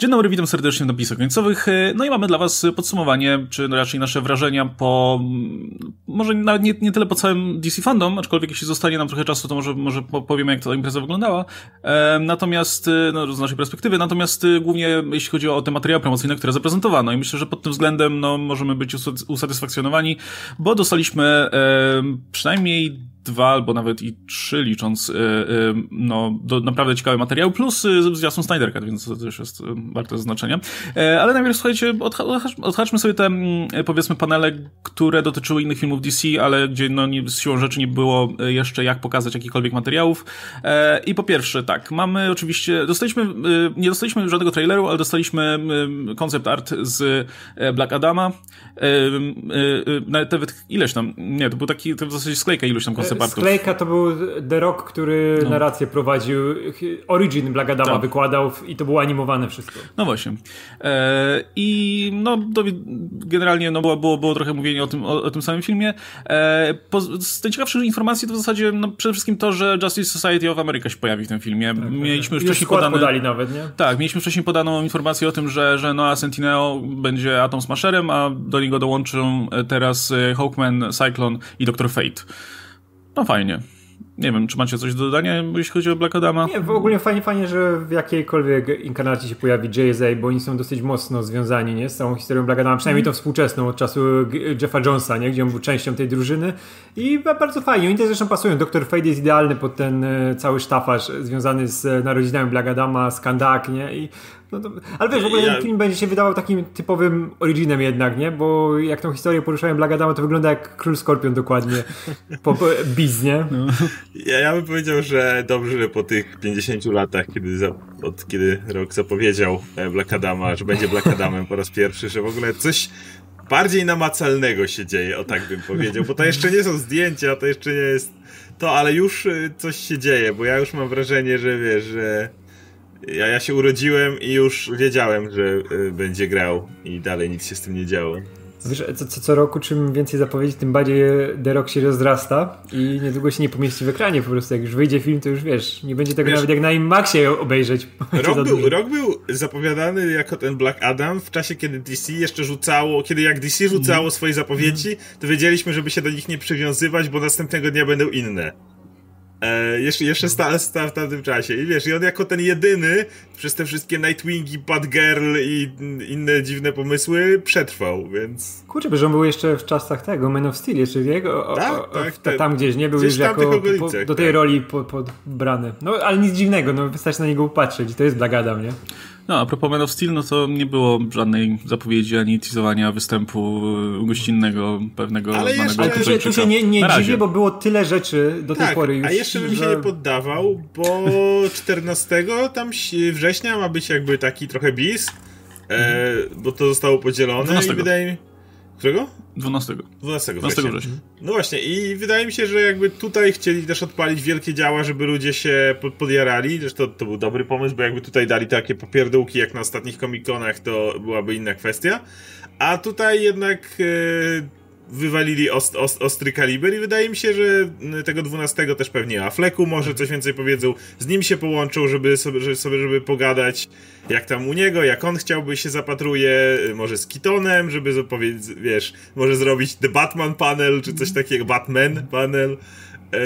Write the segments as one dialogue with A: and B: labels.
A: Dzień dobry, witam serdecznie w napisach końcowych. No i mamy dla Was podsumowanie, czy raczej nasze wrażenia po, może nawet nie, nie tyle po całym DC Fandom, aczkolwiek jeśli zostanie nam trochę czasu, to może, może powiemy, jak ta impreza wyglądała. Natomiast, no, z naszej perspektywy, natomiast głównie jeśli chodzi o te materiały promocyjne, które zaprezentowano i myślę, że pod tym względem, no, możemy być usatysfakcjonowani, bo dostaliśmy przynajmniej dwa albo nawet i trzy licząc, no, do, naprawdę ciekawe materiały, plus zwiastun Snyder Cut, więc to też jest warte zaznaczenia. E, ale najpierw, słuchajcie, odhaczmy sobie te, mm, powiedzmy, panele, które dotyczyły innych filmów DC, ale gdzie, no, nie, z siłą rzeczy nie było jeszcze jak pokazać jakichkolwiek materiałów. E, I po pierwsze, tak, mamy oczywiście, dostaliśmy, nie dostaliśmy żadnego traileru, ale dostaliśmy koncept art z e, Black Adama. Nawet ileś tam, nie, to był taki, to w zasadzie sklejka iluś tam koncept artów.
B: Sklejka to był The Rock, który no. narrację prowadził, Origin Black Adama tak. wykładał i to było animowane wszystko.
A: No właśnie. E, I no, generalnie no, było, było, było trochę mówienie o tym, o, o tym samym filmie. E, po, z najciekawszych informacji to w zasadzie no, przede wszystkim to, że Justice Society of America się pojawi w tym filmie. Tak, tak mieliśmy już, wcześniej
B: podane, podali nawet, nie?
A: Tak, mieliśmy wcześniej podaną informację o tym, że, że Noah Centineo będzie Atom Smasherem, a do niego dołączą teraz e, Hawkman, Cyclone i Dr. Fate. No fajnie. Nie wiem, czy macie coś do dodania, jeśli chodzi o Black Adama?
B: Nie, w ogóle fajnie, fajnie, że w jakiejkolwiek inkarnacji się pojawi JSA, bo oni są dosyć mocno związani nie, z całą historią Black Adama, przynajmniej mm. tą współczesną od czasu Jeffa Jonesa, nie, gdzie on był częścią tej drużyny i bardzo fajnie. Oni też zresztą pasują. Dr. Fade jest idealny pod ten e, cały sztafaż związany z narodzinami Black Adama, z Kandak, nie? I no to, ale wiesz, w ogóle ja... ten film będzie się wydawał takim typowym originem jednak, nie? Bo jak tą historię poruszają Black Adama, to wygląda jak Król Skorpion dokładnie. Po, po biz, nie? No.
C: Ja, ja bym powiedział, że dobrze, że po tych 50 latach, kiedy, za, od kiedy Rock zapowiedział e, Black Adama, że będzie Black Adamem po raz pierwszy, że w ogóle coś bardziej namacalnego się dzieje, o tak bym powiedział, bo to jeszcze nie są zdjęcia, to jeszcze nie jest to, ale już e, coś się dzieje, bo ja już mam wrażenie, że wiesz, że ja, ja się urodziłem i już wiedziałem, że y, będzie grał i dalej nic się z tym nie działo.
B: Wiesz, co, co, co roku czym więcej zapowiedzi, tym bardziej The Rock się rozrasta i niedługo się nie pomieści w ekranie po prostu. Jak już wyjdzie film, to już wiesz, nie będzie tego wiesz, nawet jak na IMAXie obejrzeć.
C: Rok był, rok był zapowiadany jako ten Black Adam w czasie, kiedy DC jeszcze rzucało, kiedy jak DC rzucało mm. swoje zapowiedzi, to wiedzieliśmy, żeby się do nich nie przywiązywać, bo następnego dnia będą inne. E, jeszcze, jeszcze sta, sta w tamtym czasie. I wiesz, i on jako ten jedyny przez te wszystkie Nightwingi, Batgirl i inne dziwne pomysły przetrwał, więc...
B: Kurczę, że on był jeszcze w czasach tego, Man of Steel, jeszcze jego, tak, o, tak, te, tam gdzieś, nie? Był już jako po, do tej tak. roli podbrany. No, ale nic dziwnego, no wystarczy na niego patrzeć, to jest Adam, nie?
A: No, a propos Man of Steel, no to nie było żadnej zapowiedzi ani teasowania występu gościnnego pewnego
B: ale znanego Ale się, tu się nie, nie dziwię, bo było tyle rzeczy do tej
C: tak,
B: pory już.
C: a jeszcze bym że... się nie poddawał, bo 14 tam września ma być jakby taki trochę bis, e, bo to zostało podzielone 12. i wydaje mi Którego?
A: 12.
C: 12, 12 września. No właśnie, i wydaje mi się, że jakby tutaj chcieli też odpalić wielkie działa, żeby ludzie się podjarali. Zresztą to, był dobry pomysł, bo jakby tutaj dali takie popierdółki jak na ostatnich komikonach, to byłaby inna kwestia. A tutaj jednak e, wywalili ost, ost, ostry kaliber i wydaje mi się, że tego 12 też pewnie Afflecku może coś więcej powiedzą. Z nim się połączą, żeby sobie, żeby, żeby pogadać jak tam u niego, jak on chciałby się zapatruje, może z Kitonem, żeby powiedzieć, wiesz, może zrobić The Batman panel, czy coś takiego, Batman panel. E,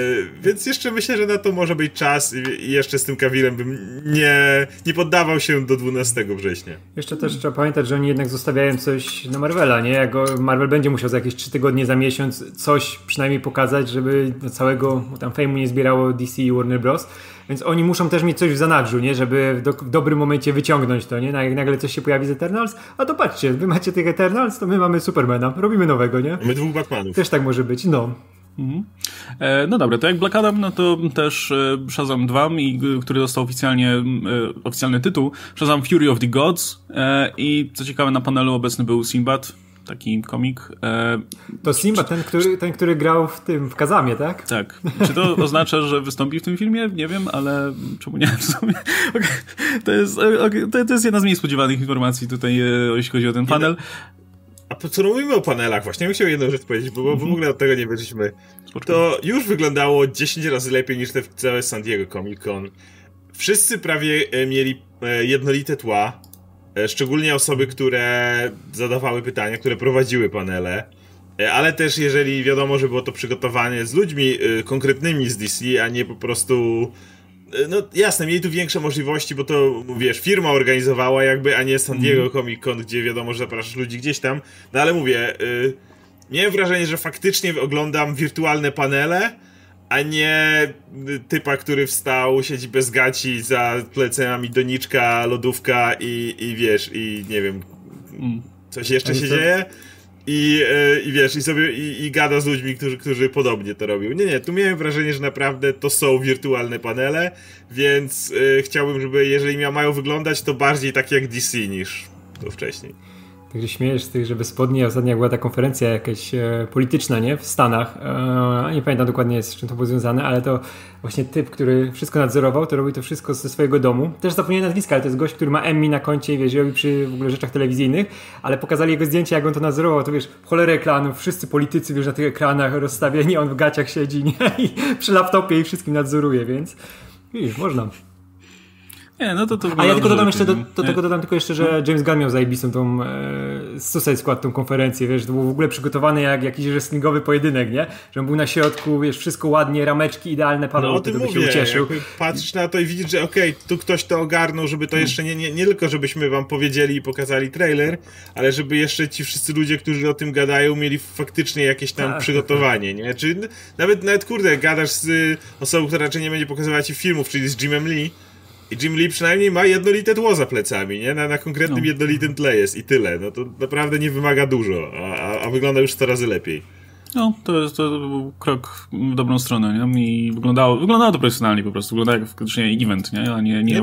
C: więc jeszcze myślę, że na to może być czas i jeszcze z tym Kawilem bym nie, nie poddawał się do 12 września.
B: Jeszcze też trzeba pamiętać, że oni jednak zostawiają coś na Marvela, nie? Jak Marvel będzie musiał za jakieś 3 tygodnie, za miesiąc coś przynajmniej pokazać, żeby całego tam fejmu nie zbierało DC i Warner Bros., więc oni muszą też mieć coś w zanadrzu, nie? Żeby w, do, w dobrym momencie wyciągnąć to, nie? Jak nagle coś się pojawi z Eternals, a to patrzcie, wy macie tych Eternals, to my mamy Supermana, robimy nowego, nie?
C: My dwóch Batmanów.
B: Też tak może być, no.
A: Mhm. E, no dobra, to jak Black Adam, no to też e, Shazam 2, i, który dostał oficjalnie e, oficjalny tytuł, Shazam Fury of the Gods i co ciekawe na panelu obecny był Sinbad, taki komik.
B: To Simba, ten który, ten, który grał w tym, w Kazamie, tak?
A: Tak. Czy to oznacza, że wystąpi w tym filmie? Nie wiem, ale czemu nie w sumie? To, jest, to jest jedna z mniej spodziewanych informacji tutaj, jeśli chodzi o ten panel.
C: A po co mówimy o panelach? Właśnie bym chciał jedną rzecz powiedzieć, bo, bo w ogóle od tego nie wyszliśmy. To już wyglądało 10 razy lepiej niż te całe San Diego Comic Con. Wszyscy prawie e, mieli e, jednolite tła. E, szczególnie osoby, które zadawały pytania, które prowadziły panele. Ale też jeżeli wiadomo, że było to przygotowane z ludźmi konkretnymi z DC, a nie po prostu no jasne, mieli tu większe możliwości, bo to, wiesz, firma organizowała jakby, a nie San Diego mm. Comic Con, gdzie wiadomo, że zapraszasz ludzi gdzieś tam. No ale mówię, y, miałem wrażenie, że faktycznie oglądam wirtualne panele, a nie typa, który wstał, siedzi bez gaci za plecenami doniczka, lodówka i, i wiesz, i nie wiem, mm. coś jeszcze się dzieje. I, e, I wiesz, i sobie i, i, gada z ludźmi, którzy, którzy podobnie to robią. Nie, nie, tu miałem wrażenie, że naprawdę to są wirtualne panele, więc y, chciałbym, żeby jeżeli mają wyglądać, to bardziej tak jak DC niż to wcześniej.
B: Także śmiejesz z tych, że spodnie. Ostatnio jak była ta konferencja jakaś e, polityczna, nie? W Stanach. E, nie pamiętam dokładnie z czym to było związane, ale to właśnie typ, który wszystko nadzorował, to robi to wszystko ze swojego domu. Też zapomniałem nazwiska, ale to jest gość, który ma Emmy na koncie, wiesz, robi przy w ogóle rzeczach telewizyjnych, ale pokazali jego zdjęcie, jak on to nadzorował, to wiesz, cholerę ekranów, wszyscy politycy, wiesz, na tych ekranach rozstawieni, on w gaciach siedzi, nie? I przy laptopie i wszystkim nadzoruje, więc widzisz, można.
A: Nie, no to to
B: A ja tylko dodam jeszcze, do, do tego dodam tylko jeszcze, że James Gunn miał zajebistą tą e, Suicide Squad, tą konferencję, wiesz, to był w ogóle przygotowany jak jakiś wrestlingowy pojedynek, nie? Że on był na środku, wiesz, wszystko ładnie, rameczki idealne padało, no, to by się ucieszył.
C: Patrzysz na to i widzisz, że okej, okay, tu ktoś to ogarnął, żeby to jeszcze nie, nie, nie tylko, żebyśmy wam powiedzieli i pokazali trailer, ale żeby jeszcze ci wszyscy ludzie, którzy o tym gadają, mieli faktycznie jakieś tam tak, przygotowanie, tak. nie? Czy nawet, nawet kurde, gadasz z osobą, która raczej nie będzie pokazywała ci filmów, czyli z Jimem Lee, i Jim Lee przynajmniej ma jednolite tło za plecami, nie? Na, na konkretnym no. jednolitym tle jest i tyle. No to naprawdę nie wymaga dużo, a, a, a wygląda już 100 razy lepiej.
A: No, to, jest, to był krok w dobrą stronę, nie? I wyglądało, wyglądało to profesjonalnie po prostu. Wyglądało jak faktycznie event, nie? A nie, nie, nie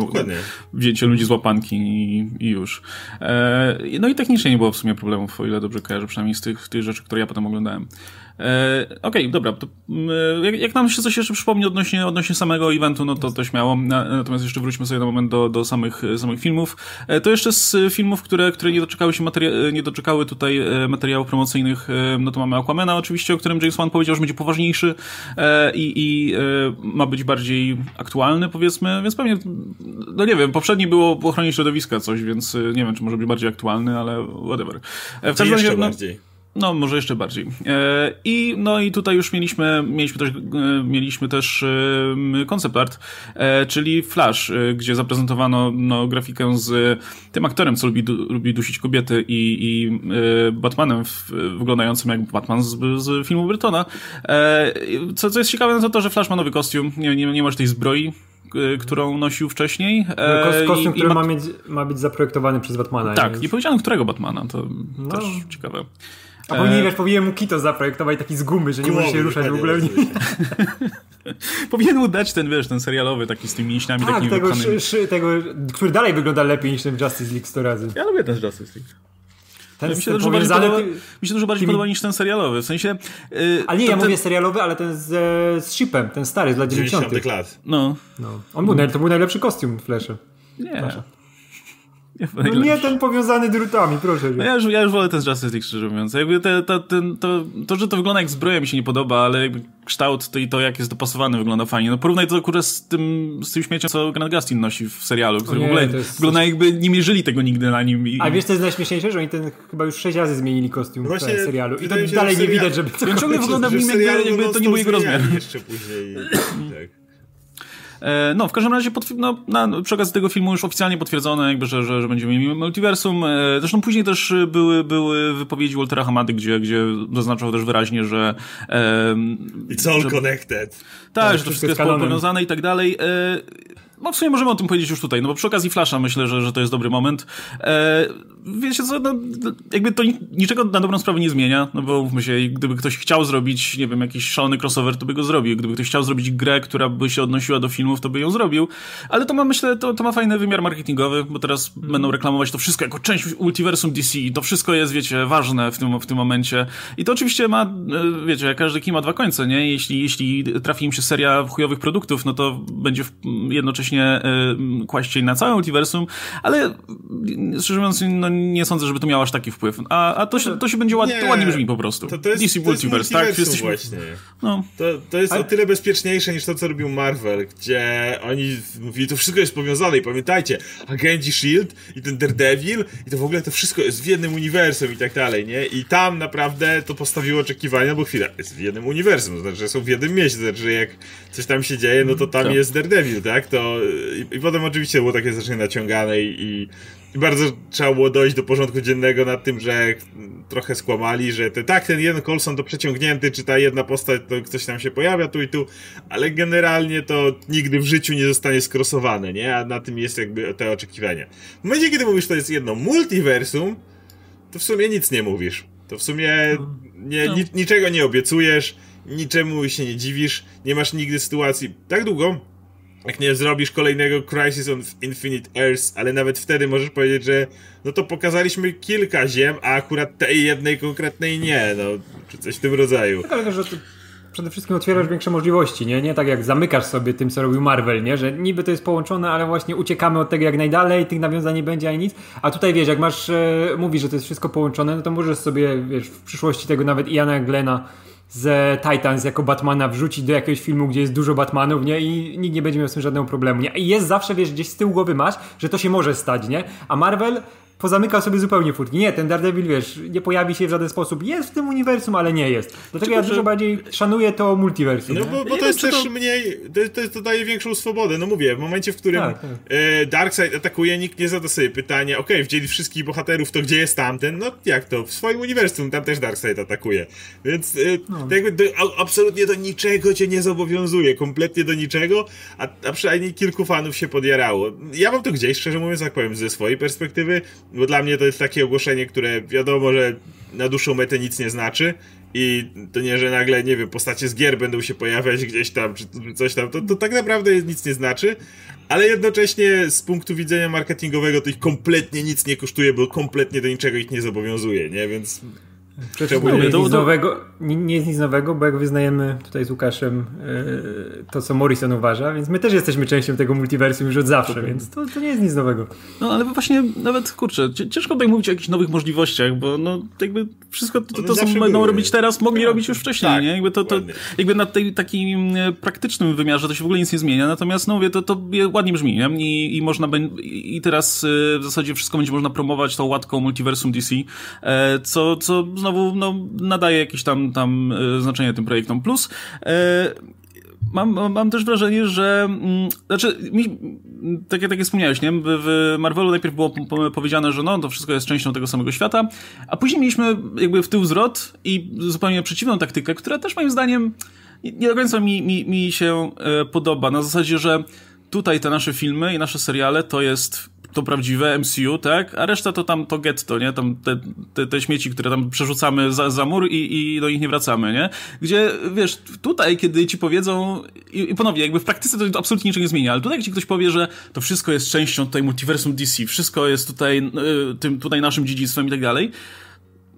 A: wzięcie ludzi z łapanki i, i już. E, no i technicznie nie było w sumie problemów, o ile dobrze kojarzę, przynajmniej z tych, tych rzeczy, które ja potem oglądałem. E, Okej, okay, dobra. To, mm, jak, jak, nam się coś jeszcze przypomni odnośnie, odnośnie samego eventu, no to to śmiało. Natomiast jeszcze wróćmy sobie na moment do, do samych, samych filmów. E, to jeszcze z filmów, które, które nie doczekały się materia- nie doczekały tutaj e, materiałów promocyjnych, e, no to mamy Aquamena oczywiście, o którym James Wan powiedział, że będzie poważniejszy i, i ma być bardziej aktualny, powiedzmy, więc pewnie, no nie wiem, poprzedni było po ochronie środowiska coś, więc nie wiem, czy może być bardziej aktualny, ale whatever.
C: W każdym razie, no, bardziej.
A: No, może jeszcze bardziej. E, I, no i tutaj już mieliśmy, mieliśmy też, e, mieliśmy też concept art, e, czyli Flash, gdzie zaprezentowano no, grafikę z tym aktorem, co lubi, lubi dusić kobiety i, i Batmanem wyglądającym jak Batman z, z filmu Brytona. Co, co jest ciekawe, no to to, że Flash ma nowy kostium, nie, nie, nie masz tej zbroi, którą nosił wcześniej.
B: Kostium, który ma, mieć, ma być zaprojektowany przez Batmana.
A: Tak, nie, nie powiedziałem którego Batmana, to no. też ciekawe.
B: A powinien, wiesz, powinien mu Kito zaprojektować taki z gumy, że nie może się ruszać w ogóle.
A: powinien mu dać ten, wiesz, ten serialowy taki z tymi mięśniami
B: tak, takimi tego, szy, tego, który dalej wygląda lepiej niż ten Justice League 100 razy.
A: Ja lubię ten Justice League. Ten mi się dużo bardziej podoba, mi się dużo bardziej tymi... podoba niż ten serialowy. W sensie.
B: Yy, ale nie, ja ten... mówię serialowy, ale ten z, z Shipem, ten stary z lat 90. 90
C: lat.
A: No.
B: no. On był, to był najlepszy kostium w Flashu.
A: Nie. Flasha.
B: No nie ten powiązany drutami, proszę.
A: No ja, już, ja już wolę ten Justice League, szczerze mówiąc. Jakby te, te, ten, to, to, że to wygląda jak zbroja mi się nie podoba, ale jakby kształt to i to, jak jest dopasowany, wygląda fajnie. No porównaj to kurę z tym, z tym śmieciem, co Grant Gustin nosi w serialu, który nie, w ogóle wygląda jakby nie mierzyli tego nigdy na nim. I...
B: A wiesz, co jest najśmieszniejsze, że oni ten chyba już sześć razy zmienili kostium Właśnie, w serialu i to dalej nie widać, żeby...
A: On ciągle wygląda w nim jakby, jakby to nie był jego rozmiar.
C: Jeszcze później, tak.
A: E, no, w każdym razie no, na, przy okazji tego filmu już oficjalnie potwierdzono, jakby, że, że, że będziemy mieli multiversum. E, zresztą później też były, były wypowiedzi Waltera Hamady, gdzie, gdzie zaznaczał też wyraźnie, że...
C: It's all że, connected.
A: Tak, że to wszystko jest powiązane i tak dalej. E, no w sumie możemy o tym powiedzieć już tutaj, no bo przy okazji Flasha myślę, że, że to jest dobry moment. E, wiecie co, no, jakby to niczego na dobrą sprawę nie zmienia, no bo mówmy się, gdyby ktoś chciał zrobić, nie wiem, jakiś szalony crossover, to by go zrobił. Gdyby ktoś chciał zrobić grę, która by się odnosiła do filmów, to by ją zrobił. Ale to ma, myślę, to, to ma fajny wymiar marketingowy, bo teraz będą reklamować to wszystko jako część multiversum DC i to wszystko jest, wiecie, ważne w tym, w tym momencie. I to oczywiście ma, e, wiecie, każdy kij ma dwa końce, nie? Jeśli, jeśli trafi im się seria chujowych produktów, no to będzie jednocześnie y, kłaść na całe multiversum, ale szczerze mówiąc, no, nie sądzę, żeby to miało aż taki wpływ. A, a to, się, to się będzie ładnie, to ładnie brzmi po prostu.
C: To, to jest,
A: DC
C: to
A: Multiverse, tak? Jesteśmy...
C: właśnie. No. To, to jest o tyle bezpieczniejsze niż to, co robił Marvel, gdzie oni mówili, to wszystko jest powiązane i pamiętajcie, agenci S.H.I.E.L.D. i ten Daredevil i to w ogóle to wszystko jest w jednym uniwersum i tak dalej, nie? I tam naprawdę to postawiło oczekiwania, bo chwila, jest w jednym uniwersum, to znaczy, że są w jednym mieście, to znaczy, że jak coś tam się dzieje, no to tam tak. jest Daredevil, tak? To i, i potem oczywiście było takie znacznie naciągane i, i bardzo trzeba było dojść do porządku dziennego nad tym, że trochę skłamali, że te, tak, ten jeden Colson to przeciągnięty, czy ta jedna postać, to ktoś tam się pojawia tu i tu, ale generalnie to nigdy w życiu nie zostanie skrosowane, nie? A na tym jest jakby te oczekiwania. W momencie, kiedy mówisz, to jest jedno multiversum, to w sumie nic nie mówisz. To w sumie nie, no. niczego nie obiecujesz, niczemu się nie dziwisz, nie masz nigdy sytuacji tak długo, jak nie zrobisz kolejnego Crisis on Infinite Earths, ale nawet wtedy możesz powiedzieć, że no to pokazaliśmy kilka ziem, a akurat tej jednej konkretnej nie, no, czy coś w tym rodzaju.
B: Tak, ale że to przede wszystkim otwierasz większe możliwości, nie? Nie tak jak zamykasz sobie tym, co robił Marvel, nie? Że niby to jest połączone, ale właśnie uciekamy od tego jak najdalej, tych nawiązań nie będzie ani nic, a tutaj wiesz, jak masz, e, mówisz, że to jest wszystko połączone, no to możesz sobie, wiesz, w przyszłości tego nawet Iana Glena z Titans jako Batmana wrzucić do jakiegoś filmu, gdzie jest dużo Batmanów, nie? I nikt nie będzie miał z tym żadnego problemu, nie? I jest zawsze, wiesz, gdzieś z tyłu głowy masz, że to się może stać, nie? A Marvel pozamykał sobie zupełnie furtki. Nie, ten Daredevil, wiesz, nie pojawi się w żaden sposób. Jest w tym uniwersum, ale nie jest. Dlatego ja dużo bardziej szanuję to multiversum.
C: No bo, bo to jest też to... mniej, to, to, to, daje większą swobodę. No mówię, w momencie, w którym tak, tak. E, Darkseid atakuje, nikt nie zada sobie pytania, okej, okay, wzięli wszystkich bohaterów, to gdzie jest tamten? No jak to? W swoim uniwersum, tam też Darkseid atakuje. Więc e, no. jakby do, a, absolutnie do niczego cię nie zobowiązuje, kompletnie do niczego, a, a przynajmniej kilku fanów się podjarało. Ja mam to gdzieś, szczerze mówiąc, jak powiem, ze swojej perspektywy, bo dla mnie to jest takie ogłoszenie, które wiadomo, że na dłuższą metę nic nie znaczy i to nie, że nagle, nie wiem, postacie z gier będą się pojawiać gdzieś tam, czy coś tam, to, to tak naprawdę nic nie znaczy, ale jednocześnie z punktu widzenia marketingowego to ich kompletnie nic nie kosztuje, bo kompletnie do niczego ich nie zobowiązuje, nie? Więc
B: Przecież nie, jest nic nowego, nie, nie, jest nic nowego, bo jak wyznajemy tutaj z Łukaszem yy, to, co Morrison uważa, więc my też jesteśmy częścią tego multiversum już od zawsze, więc to, to nie jest nic nowego.
A: No ale właśnie nawet, kurczę, ciężko tutaj mówić o jakichś nowych możliwościach, bo no jakby wszystko to, to co będą robić teraz, mogli tak. robić już wcześniej, tak, nie? Jakby to, to jakby na tej takim e, praktycznym wymiarze to się w ogóle nic nie zmienia, natomiast no mówię, to, to ładnie brzmi, nie? I, i można i teraz e, w zasadzie wszystko będzie można promować tą łatką multiversum DC, co, co znowu no, nadaje jakieś tam, tam e, znaczenie tym projektom. Plus e, mam, mam też wrażenie, że mm, znaczy, mi, tak, tak jak wspomniałeś, nie? W, w Marvelu najpierw było powiedziane, że no, to wszystko jest częścią tego samego świata, a później mieliśmy jakby w tył zwrot i zupełnie przeciwną taktykę, która też moim zdaniem nie do końca mi, mi, mi się e, podoba. Na zasadzie, że tutaj te nasze filmy i nasze seriale to jest to prawdziwe MCU, tak? A reszta to tam to getto, nie? Tam te, te, te śmieci, które tam przerzucamy za, za mur i, i do nich nie wracamy, nie? Gdzie, wiesz, tutaj, kiedy ci powiedzą, i, i ponownie, jakby w praktyce to absolutnie niczego nie zmienia, ale tutaj, jak ci ktoś powie, że to wszystko jest częścią tutaj multiversum DC, wszystko jest tutaj, y, tym tutaj naszym dziedzictwem i tak dalej,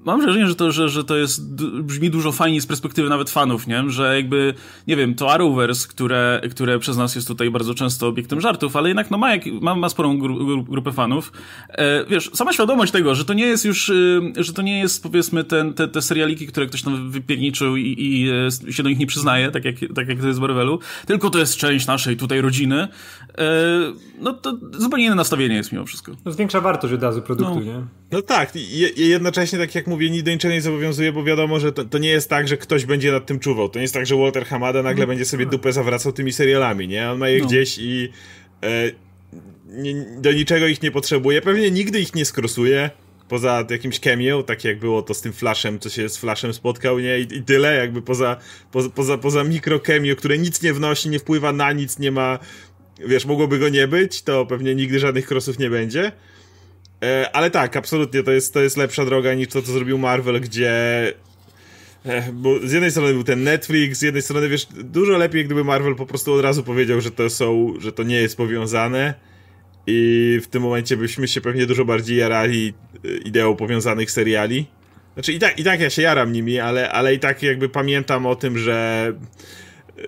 A: mam wrażenie, że to, że, że to jest, brzmi dużo fajniej z perspektywy nawet fanów, nie? Że jakby, nie wiem, to Arrowverse, które, które przez nas jest tutaj bardzo często obiektem żartów, ale jednak no ma, jak, ma, ma sporą gru, grupę fanów. E, wiesz, sama świadomość tego, że to nie jest już, y, że to nie jest powiedzmy ten, te, te serialiki, które ktoś tam wypierniczył i, i e, się do nich nie przyznaje, tak jak, tak jak to jest w Marvelu, tylko to jest część naszej tutaj rodziny, no to zupełnie inne nastawienie jest mimo wszystko.
B: No zwiększa wartość od razu produktu, no. nie?
C: No tak, i jednocześnie tak jak mówię, nic do niczego nie zobowiązuje, bo wiadomo, że to, to, nie jest tak, że ktoś będzie nad tym czuwał. To nie jest tak, że Walter Hamada nagle no, będzie sobie tak. dupę zawracał tymi serialami, nie? On ma je no. gdzieś i e, nie, do niczego ich nie potrzebuje. Pewnie nigdy ich nie skrosuje. Poza jakimś cameo, tak jak było to z tym Flashem, co się z Flashem spotkał, nie? I, i tyle, jakby poza, poza, poza, poza mikro cameo, które nic nie wnosi, nie wpływa na nic, nie ma, wiesz, mogłoby go nie być, to pewnie nigdy żadnych crossów nie będzie. E, ale tak, absolutnie, to jest, to jest lepsza droga niż to, co zrobił Marvel, gdzie e, bo z jednej strony był ten Netflix, z jednej strony, wiesz, dużo lepiej, gdyby Marvel po prostu od razu powiedział, że to są, że to nie jest powiązane i w tym momencie byśmy się pewnie dużo bardziej jarali e, ideą powiązanych seriali. Znaczy i tak, i tak ja się jaram nimi, ale, ale i tak jakby pamiętam o tym, że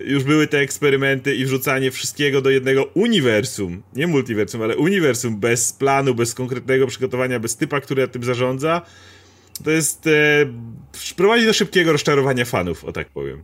C: już były te eksperymenty i wrzucanie wszystkiego do jednego uniwersum, nie multiversum, ale uniwersum, bez planu, bez konkretnego przygotowania, bez typa, który tym zarządza, to jest e, prowadzi do szybkiego rozczarowania fanów, o tak powiem.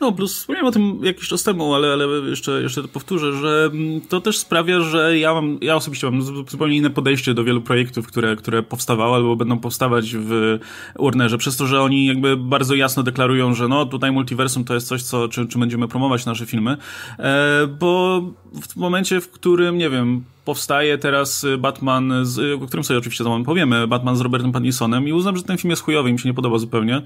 A: No, plus wspomniałem o tym jakiś czas temu, ale, ale jeszcze, jeszcze to powtórzę, że mm, to też sprawia, że ja mam, ja osobiście mam zupełnie inne podejście do wielu projektów, które, które powstawały albo będą powstawać w Warnerze, przez to, że oni jakby bardzo jasno deklarują, że no tutaj multiversum to jest coś, co, czy, czy będziemy promować nasze filmy, e, bo w momencie, w którym, nie wiem, powstaje teraz Batman, z, o którym sobie oczywiście za moment powiemy, Batman z Robertem Pattinsonem i uznam, że ten film jest chujowy mi się nie podoba zupełnie,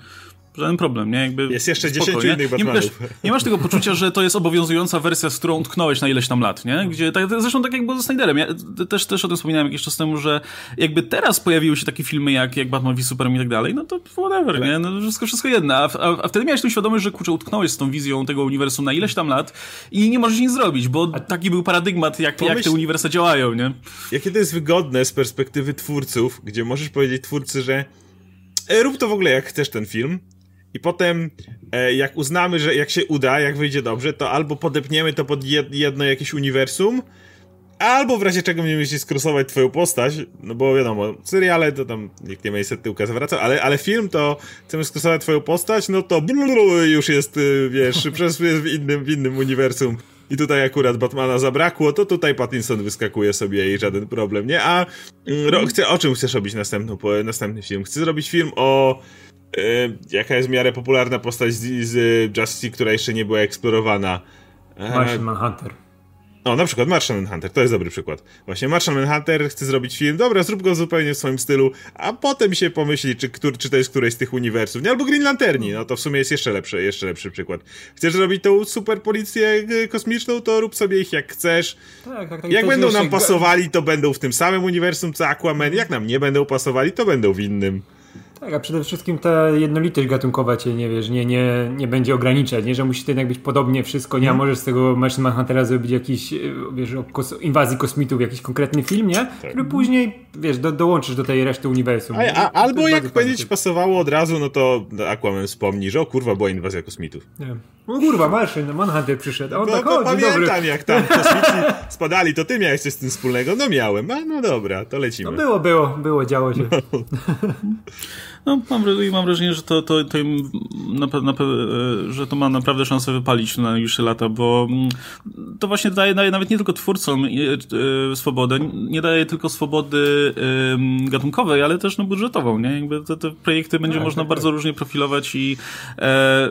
A: żaden problem, nie? Jakby
C: jest jeszcze spoko, 10 nie? innych Batmanów.
A: Nie, nie, masz tego poczucia, że to jest obowiązująca wersja, z którą utknąłeś na ileś tam lat, nie? Gdzie, tak, zresztą tak jak było ze Snyderem. Ja też, też o tym wspominałem jakiś czas temu, że jakby teraz pojawiły się takie filmy jak, jak Batman v Superman i tak dalej, no to whatever, nie? No wszystko, wszystko jedno. A, a, a wtedy miałeś tą świadomość, że kurczę, utknąłeś z tą wizją tego uniwersum na ileś tam lat i nie możesz nic zrobić, bo taki był paradygmat, jak, Pomyśl, jak te uniwersa działają, nie?
C: Jakie to jest wygodne z perspektywy twórców, gdzie możesz powiedzieć twórcy, że e, rób to w ogóle jak chcesz ten film, i potem, e, jak uznamy, że jak się uda, jak wyjdzie dobrze, to albo podepniemy to pod jedno jakieś uniwersum, albo w razie czego będziemy się skrosować twoją postać, no bo wiadomo, seriale to tam nikt nie ma niestety tyłka zawraca, ale, ale film to chcemy skrosować twoją postać, no to już jest, y, wiesz, przez w innym, w innym uniwersum. I tutaj akurat Batmana zabrakło, to tutaj Pattinson wyskakuje sobie i żaden problem, nie? A mm, ro, chcę, o czym chcesz robić następny, następny film? Chcę zrobić film o Y, jaka jest w miarę popularna postać z, z Justice, która jeszcze nie była eksplorowana.
B: E, Martian Manhunter.
C: O, na przykład Martian Manhunter, to jest dobry przykład. Właśnie Martian Manhunter chce zrobić film, dobra, zrób go zupełnie w swoim stylu, a potem się pomyśli, czy, który, czy to jest któreś z tych uniwersów. Nie, albo Green Lanterni, no to w sumie jest jeszcze lepszy, jeszcze lepszy przykład. Chcesz zrobić tą super policję y, kosmiczną, to rób sobie ich jak chcesz. Tak, tak, tak, jak będą nam pasowali, to będą w tym samym uniwersum co Aquaman, jak nam nie będą pasowali, to będą w innym.
B: Tak, a przede wszystkim ta jednolitość gatunkowa cię, nie wiesz, nie, nie, nie będzie ograniczać, nie? że musi to jednak być podobnie wszystko, nie? A mhm. możesz z tego Machine Manhuntera zrobić jakiś, e, wiesz, o kos inwazji kosmitów, jakiś konkretny film, nie? Tak. Który później, wiesz, do, dołączysz do tej reszty uniwersum.
C: A, a, albo jak będzie ci pasowało od razu, no to Aquaman wspomni, że o kurwa, była inwazja kosmitów.
B: Nie. No kurwa, Martian Manhunter przyszedł, a on
C: no,
B: tak, o,
C: pamiętam
B: dobry.
C: jak tam kosmici spadali, to ty miałeś coś z tym wspólnego? No miałem, a no dobra, to lecimy.
B: No było, było, było, działo się. No.
A: No, mam, mam wrażenie, że to, to, to, na, na, e, że to ma naprawdę szansę wypalić na najbliższe lata, bo mm, to właśnie daje, daje nawet nie tylko twórcom e, swobodę, nie daje tylko swobody gatunkowej, ale też no, budżetową, nie? Jakby te, te projekty będzie tak, można tak, bardzo tak. różnie profilować i e,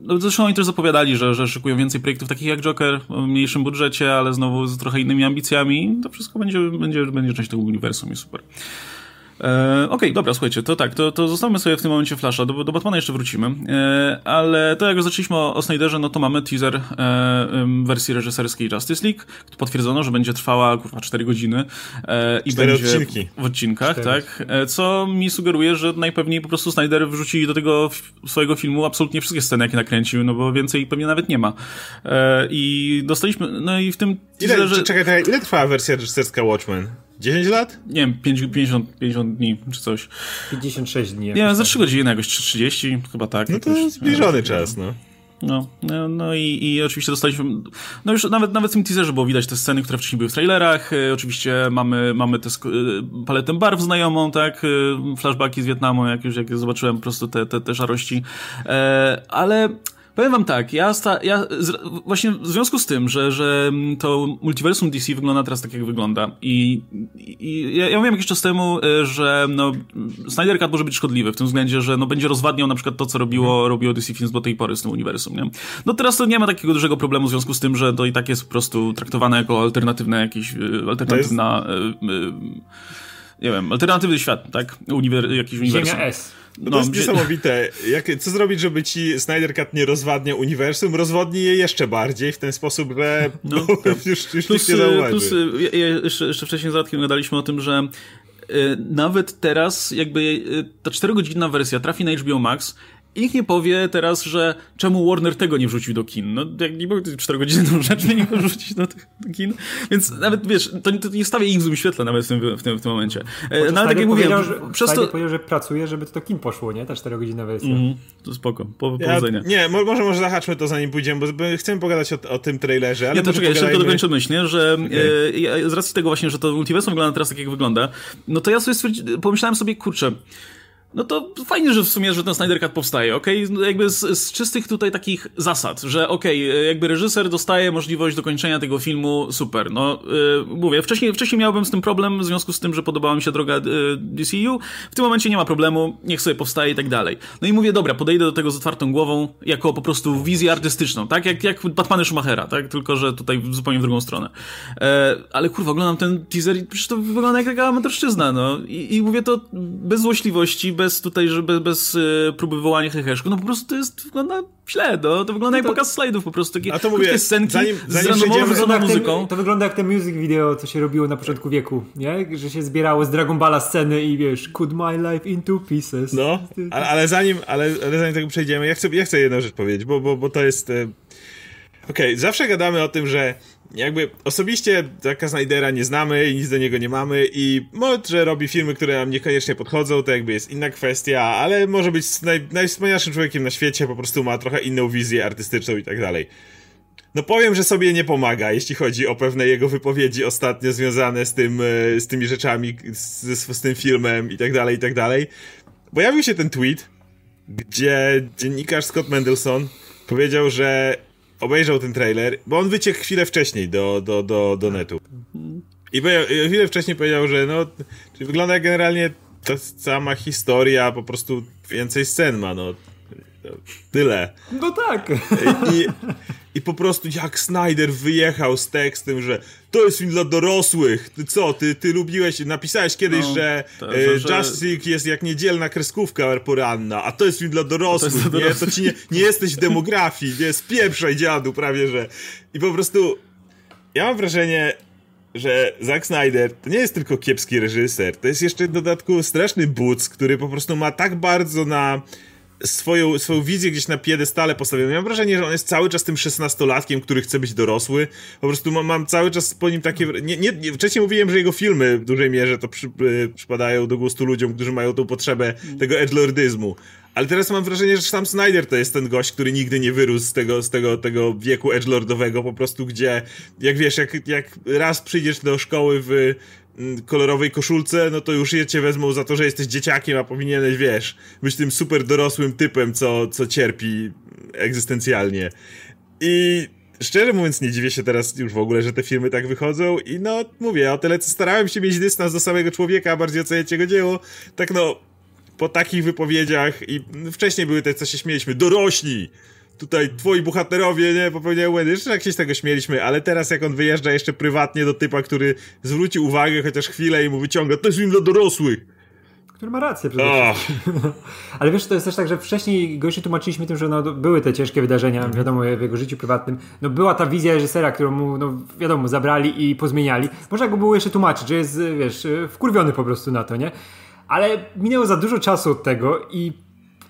A: no, zresztą oni też zapowiadali, że, że szykują więcej projektów takich jak Joker, o mniejszym budżecie, ale znowu z trochę innymi ambicjami. To wszystko będzie, będzie, będzie część tego uniwersum i super. E, Okej, okay, dobra, słuchajcie, to tak, to, to zostawmy sobie w tym momencie Flasha, do, do Batmana jeszcze wrócimy, e, ale to jak zaczęliśmy o, o Snyderze, no to mamy teaser e, wersji reżyserskiej Justice League, potwierdzono, że będzie trwała kurwa 4 godziny e, i
C: Cztery
A: będzie
C: odcinki.
A: w odcinkach, Cztery. tak, e, co mi sugeruje, że najpewniej po prostu Snyder wrzuci do tego swojego filmu absolutnie wszystkie sceny, jakie nakręcił, no bo więcej pewnie nawet nie ma. E, I dostaliśmy, no i w tym
C: teaserze... Ile, czekaj, czekaj, ile trwała wersja reżyserska Watchmen? 10 lat?
A: Nie wiem, 50, 50 dni czy coś.
B: 56 dni.
A: Nie, za 3 godziny, jakoś 30, chyba tak.
C: No to jakoś, zbliżony czas, no.
A: No, no, no i, i oczywiście dostaliśmy, no już nawet, nawet w tym teaserze było widać te sceny, które wcześniej były w trailerach, e, oczywiście mamy, mamy tę e, paletę barw znajomą, tak, e, flashbacki z Wietnamu, jak już jak zobaczyłem po prostu te, te, te szarości, e, ale Powiem wam tak, ja, sta, ja z, właśnie w związku z tym, że, że to multiversum DC wygląda teraz tak, jak wygląda i, i ja, ja mówiłem jakiś czas temu, e, że no, Snyder Cut może być szkodliwy w tym względzie, że no, będzie rozwadniał na przykład to, co robiło, mhm. robiło DC Films do tej pory z tym uniwersum, nie? No teraz to nie ma takiego dużego problemu w związku z tym, że to i tak jest po prostu traktowane jako alternatywne jakieś, e, alternatywna... Jest... E, nie wiem, alternatywny świat, tak? Uniwer, jakiś uniwersum.
B: Ziemia S.
C: No, to jest niesamowite. Jak, co zrobić, żeby ci Snyder Cut nie rozwadnia uniwersum? Rozwodni je jeszcze bardziej w ten sposób, że no, no, tak. już, już plus, nie zauważy. Plus,
A: y, ja, jeszcze, jeszcze wcześniej z Radkiem gadaliśmy o tym, że y, nawet teraz jakby y, ta czterogodzinna wersja trafi na HBO Max i nikt nie powie teraz, że czemu Warner tego nie wrzucił do kin. No, jak nie były 4 godziny rzecz, nie wrzucić do, do kin. Więc nawet, wiesz, to, to nie stawia ich w złym świetle nawet w tym, w tym, w tym momencie.
B: E, no, ale tak jak mówiłem, że, przez to... powiedział, że pracuje, żeby to do kin poszło, nie? Ta 4-godzina wersja. Mm,
A: to spoko, po, powodzenia.
C: Ja, nie, może, może zahaczmy to zanim pójdziemy, bo chcemy pogadać o, o tym trailerze. Ale
A: ja to czekaj,
C: jeszcze
A: tylko dokończę myśl, nie? że okay. e, z racji tego właśnie, że to multiversum wygląda teraz tak, jak wygląda, no to ja sobie pomyślałem sobie, kurczę, no to fajnie, że w sumie, że ten Snyder Cut powstaje, okej? Okay? No jakby z, z, czystych tutaj takich zasad, że okej, okay, jakby reżyser dostaje możliwość dokończenia tego filmu, super. No, yy, mówię, wcześniej, wcześniej miałbym z tym problem w związku z tym, że podobała mi się droga yy, DCU. W tym momencie nie ma problemu, niech sobie powstaje i tak dalej. No i mówię, dobra, podejdę do tego z otwartą głową, jako po prostu wizję artystyczną, tak? Jak, jak Batmany Schumachera, tak? Tylko, że tutaj zupełnie w drugą stronę. Yy, ale kurwa, oglądam ten teaser i przecież to wygląda jak taka amatorszczyzna, no. I, I mówię to bez złośliwości, bez tutaj, żeby bez y, próby wywołania heheszku, no po prostu to jest, wygląda źle, no, to wygląda no jak pokaz slajdów po prostu, takie
C: A to mówię,
A: scenki zanim, zanim z randomową muzyką.
B: to wygląda jak te music video, co się robiło na początku wieku, nie? Że się zbierało z Dragon Balla sceny i wiesz, cut my life into pieces.
C: No, ale, ale zanim, ale, ale zanim tego przejdziemy, ja chcę, ja chcę jedną rzecz powiedzieć, bo, bo, bo to jest... E, okej, okay, zawsze gadamy o tym, że jakby osobiście taka Snydera nie znamy i nic do niego nie mamy i może robi filmy, które nam niekoniecznie podchodzą, to jakby jest inna kwestia, ale może być naj, najwspanialszym człowiekiem na świecie, po prostu ma trochę inną wizję artystyczną i tak dalej. No powiem, że sobie nie pomaga, jeśli chodzi o pewne jego wypowiedzi ostatnio związane z tym, e, z tymi rzeczami, z, z tym filmem i tak dalej, i tak dalej. Pojawił się ten tweet, gdzie dziennikarz Scott Mendelson powiedział, że obejrzał ten trailer, bo on wyciekł chwilę wcześniej do, do, do, do netu. I chwilę wcześniej powiedział, że no, wygląda generalnie ta sama historia, po prostu więcej scen ma, no. Tyle.
B: No tak.
C: I, i po prostu jak Snyder wyjechał z tekstem, że to jest film dla dorosłych. Ty co, ty, ty lubiłeś, napisałeś kiedyś, no, że, to, e, Justice League jest jak niedzielna kreskówka poranna, a to jest film dla dorosłych, to, dla dorosłych. nie? To ci nie, nie jesteś w demografii, nie? Spieprzaj dziadu prawie, że... I po prostu ja mam wrażenie, że Zack Snyder to nie jest tylko kiepski reżyser, to jest jeszcze w dodatku straszny buc, który po prostu ma tak bardzo na swoją, swoją wizję gdzieś na piedestale postawioną. Mam wrażenie, że on jest cały czas tym szesnastolatkiem, który chce być dorosły. Po prostu mam, mam cały czas po nim takie... Nie, nie, nie, wcześniej mówiłem, że jego filmy w dużej mierze to przy, y, przypadają do gustu ludziom, którzy mają tą potrzebę tego edgelordyzmu. Ale teraz mam wrażenie, że sam Snyder to jest ten gość, który nigdy nie wyrósł z tego, z tego, tego wieku edgelordowego, po prostu gdzie, jak wiesz, jak, jak raz przyjdziesz do szkoły w Mm, kolorowej koszulce, no to już je cię wezmą za to, że jesteś dzieciakiem, a powinieneś, wiesz, być tym super dorosłym typem, co, co cierpi egzystencjalnie. I szczerze mówiąc, nie dziwię się teraz już w ogóle, że te filmy tak wychodzą i no, mówię, o tyle co starałem się mieć dystans do samego człowieka, a bardziej oceniać jego dzieło, tak no, po takich wypowiedziach i wcześniej były te, co się śmieliśmy, dorośli, tutaj twoi bohaterowie, nie, popełniają błędy. Jeszcze jak się z tego śmieliśmy, ale teraz jak on wyjeżdża jeszcze prywatnie do typa, który zwróci uwagę chociaż chwilę i mu wyciąga, to jest film dla dorosłych.
B: Który ma rację przede wszystkim. Ale wiesz, to jest też tak, że wcześniej gości tłumaczyliśmy tym, że no, były te ciężkie wydarzenia, wiadomo, w jego życiu prywatnym. No była ta wizja reżysera, którą mu, no wiadomo, zabrali i pozmieniali. Można go było jeszcze tłumaczyć, że jest, wiesz, wkurwiony po prostu na to, nie? Ale minęło za dużo czasu od tego i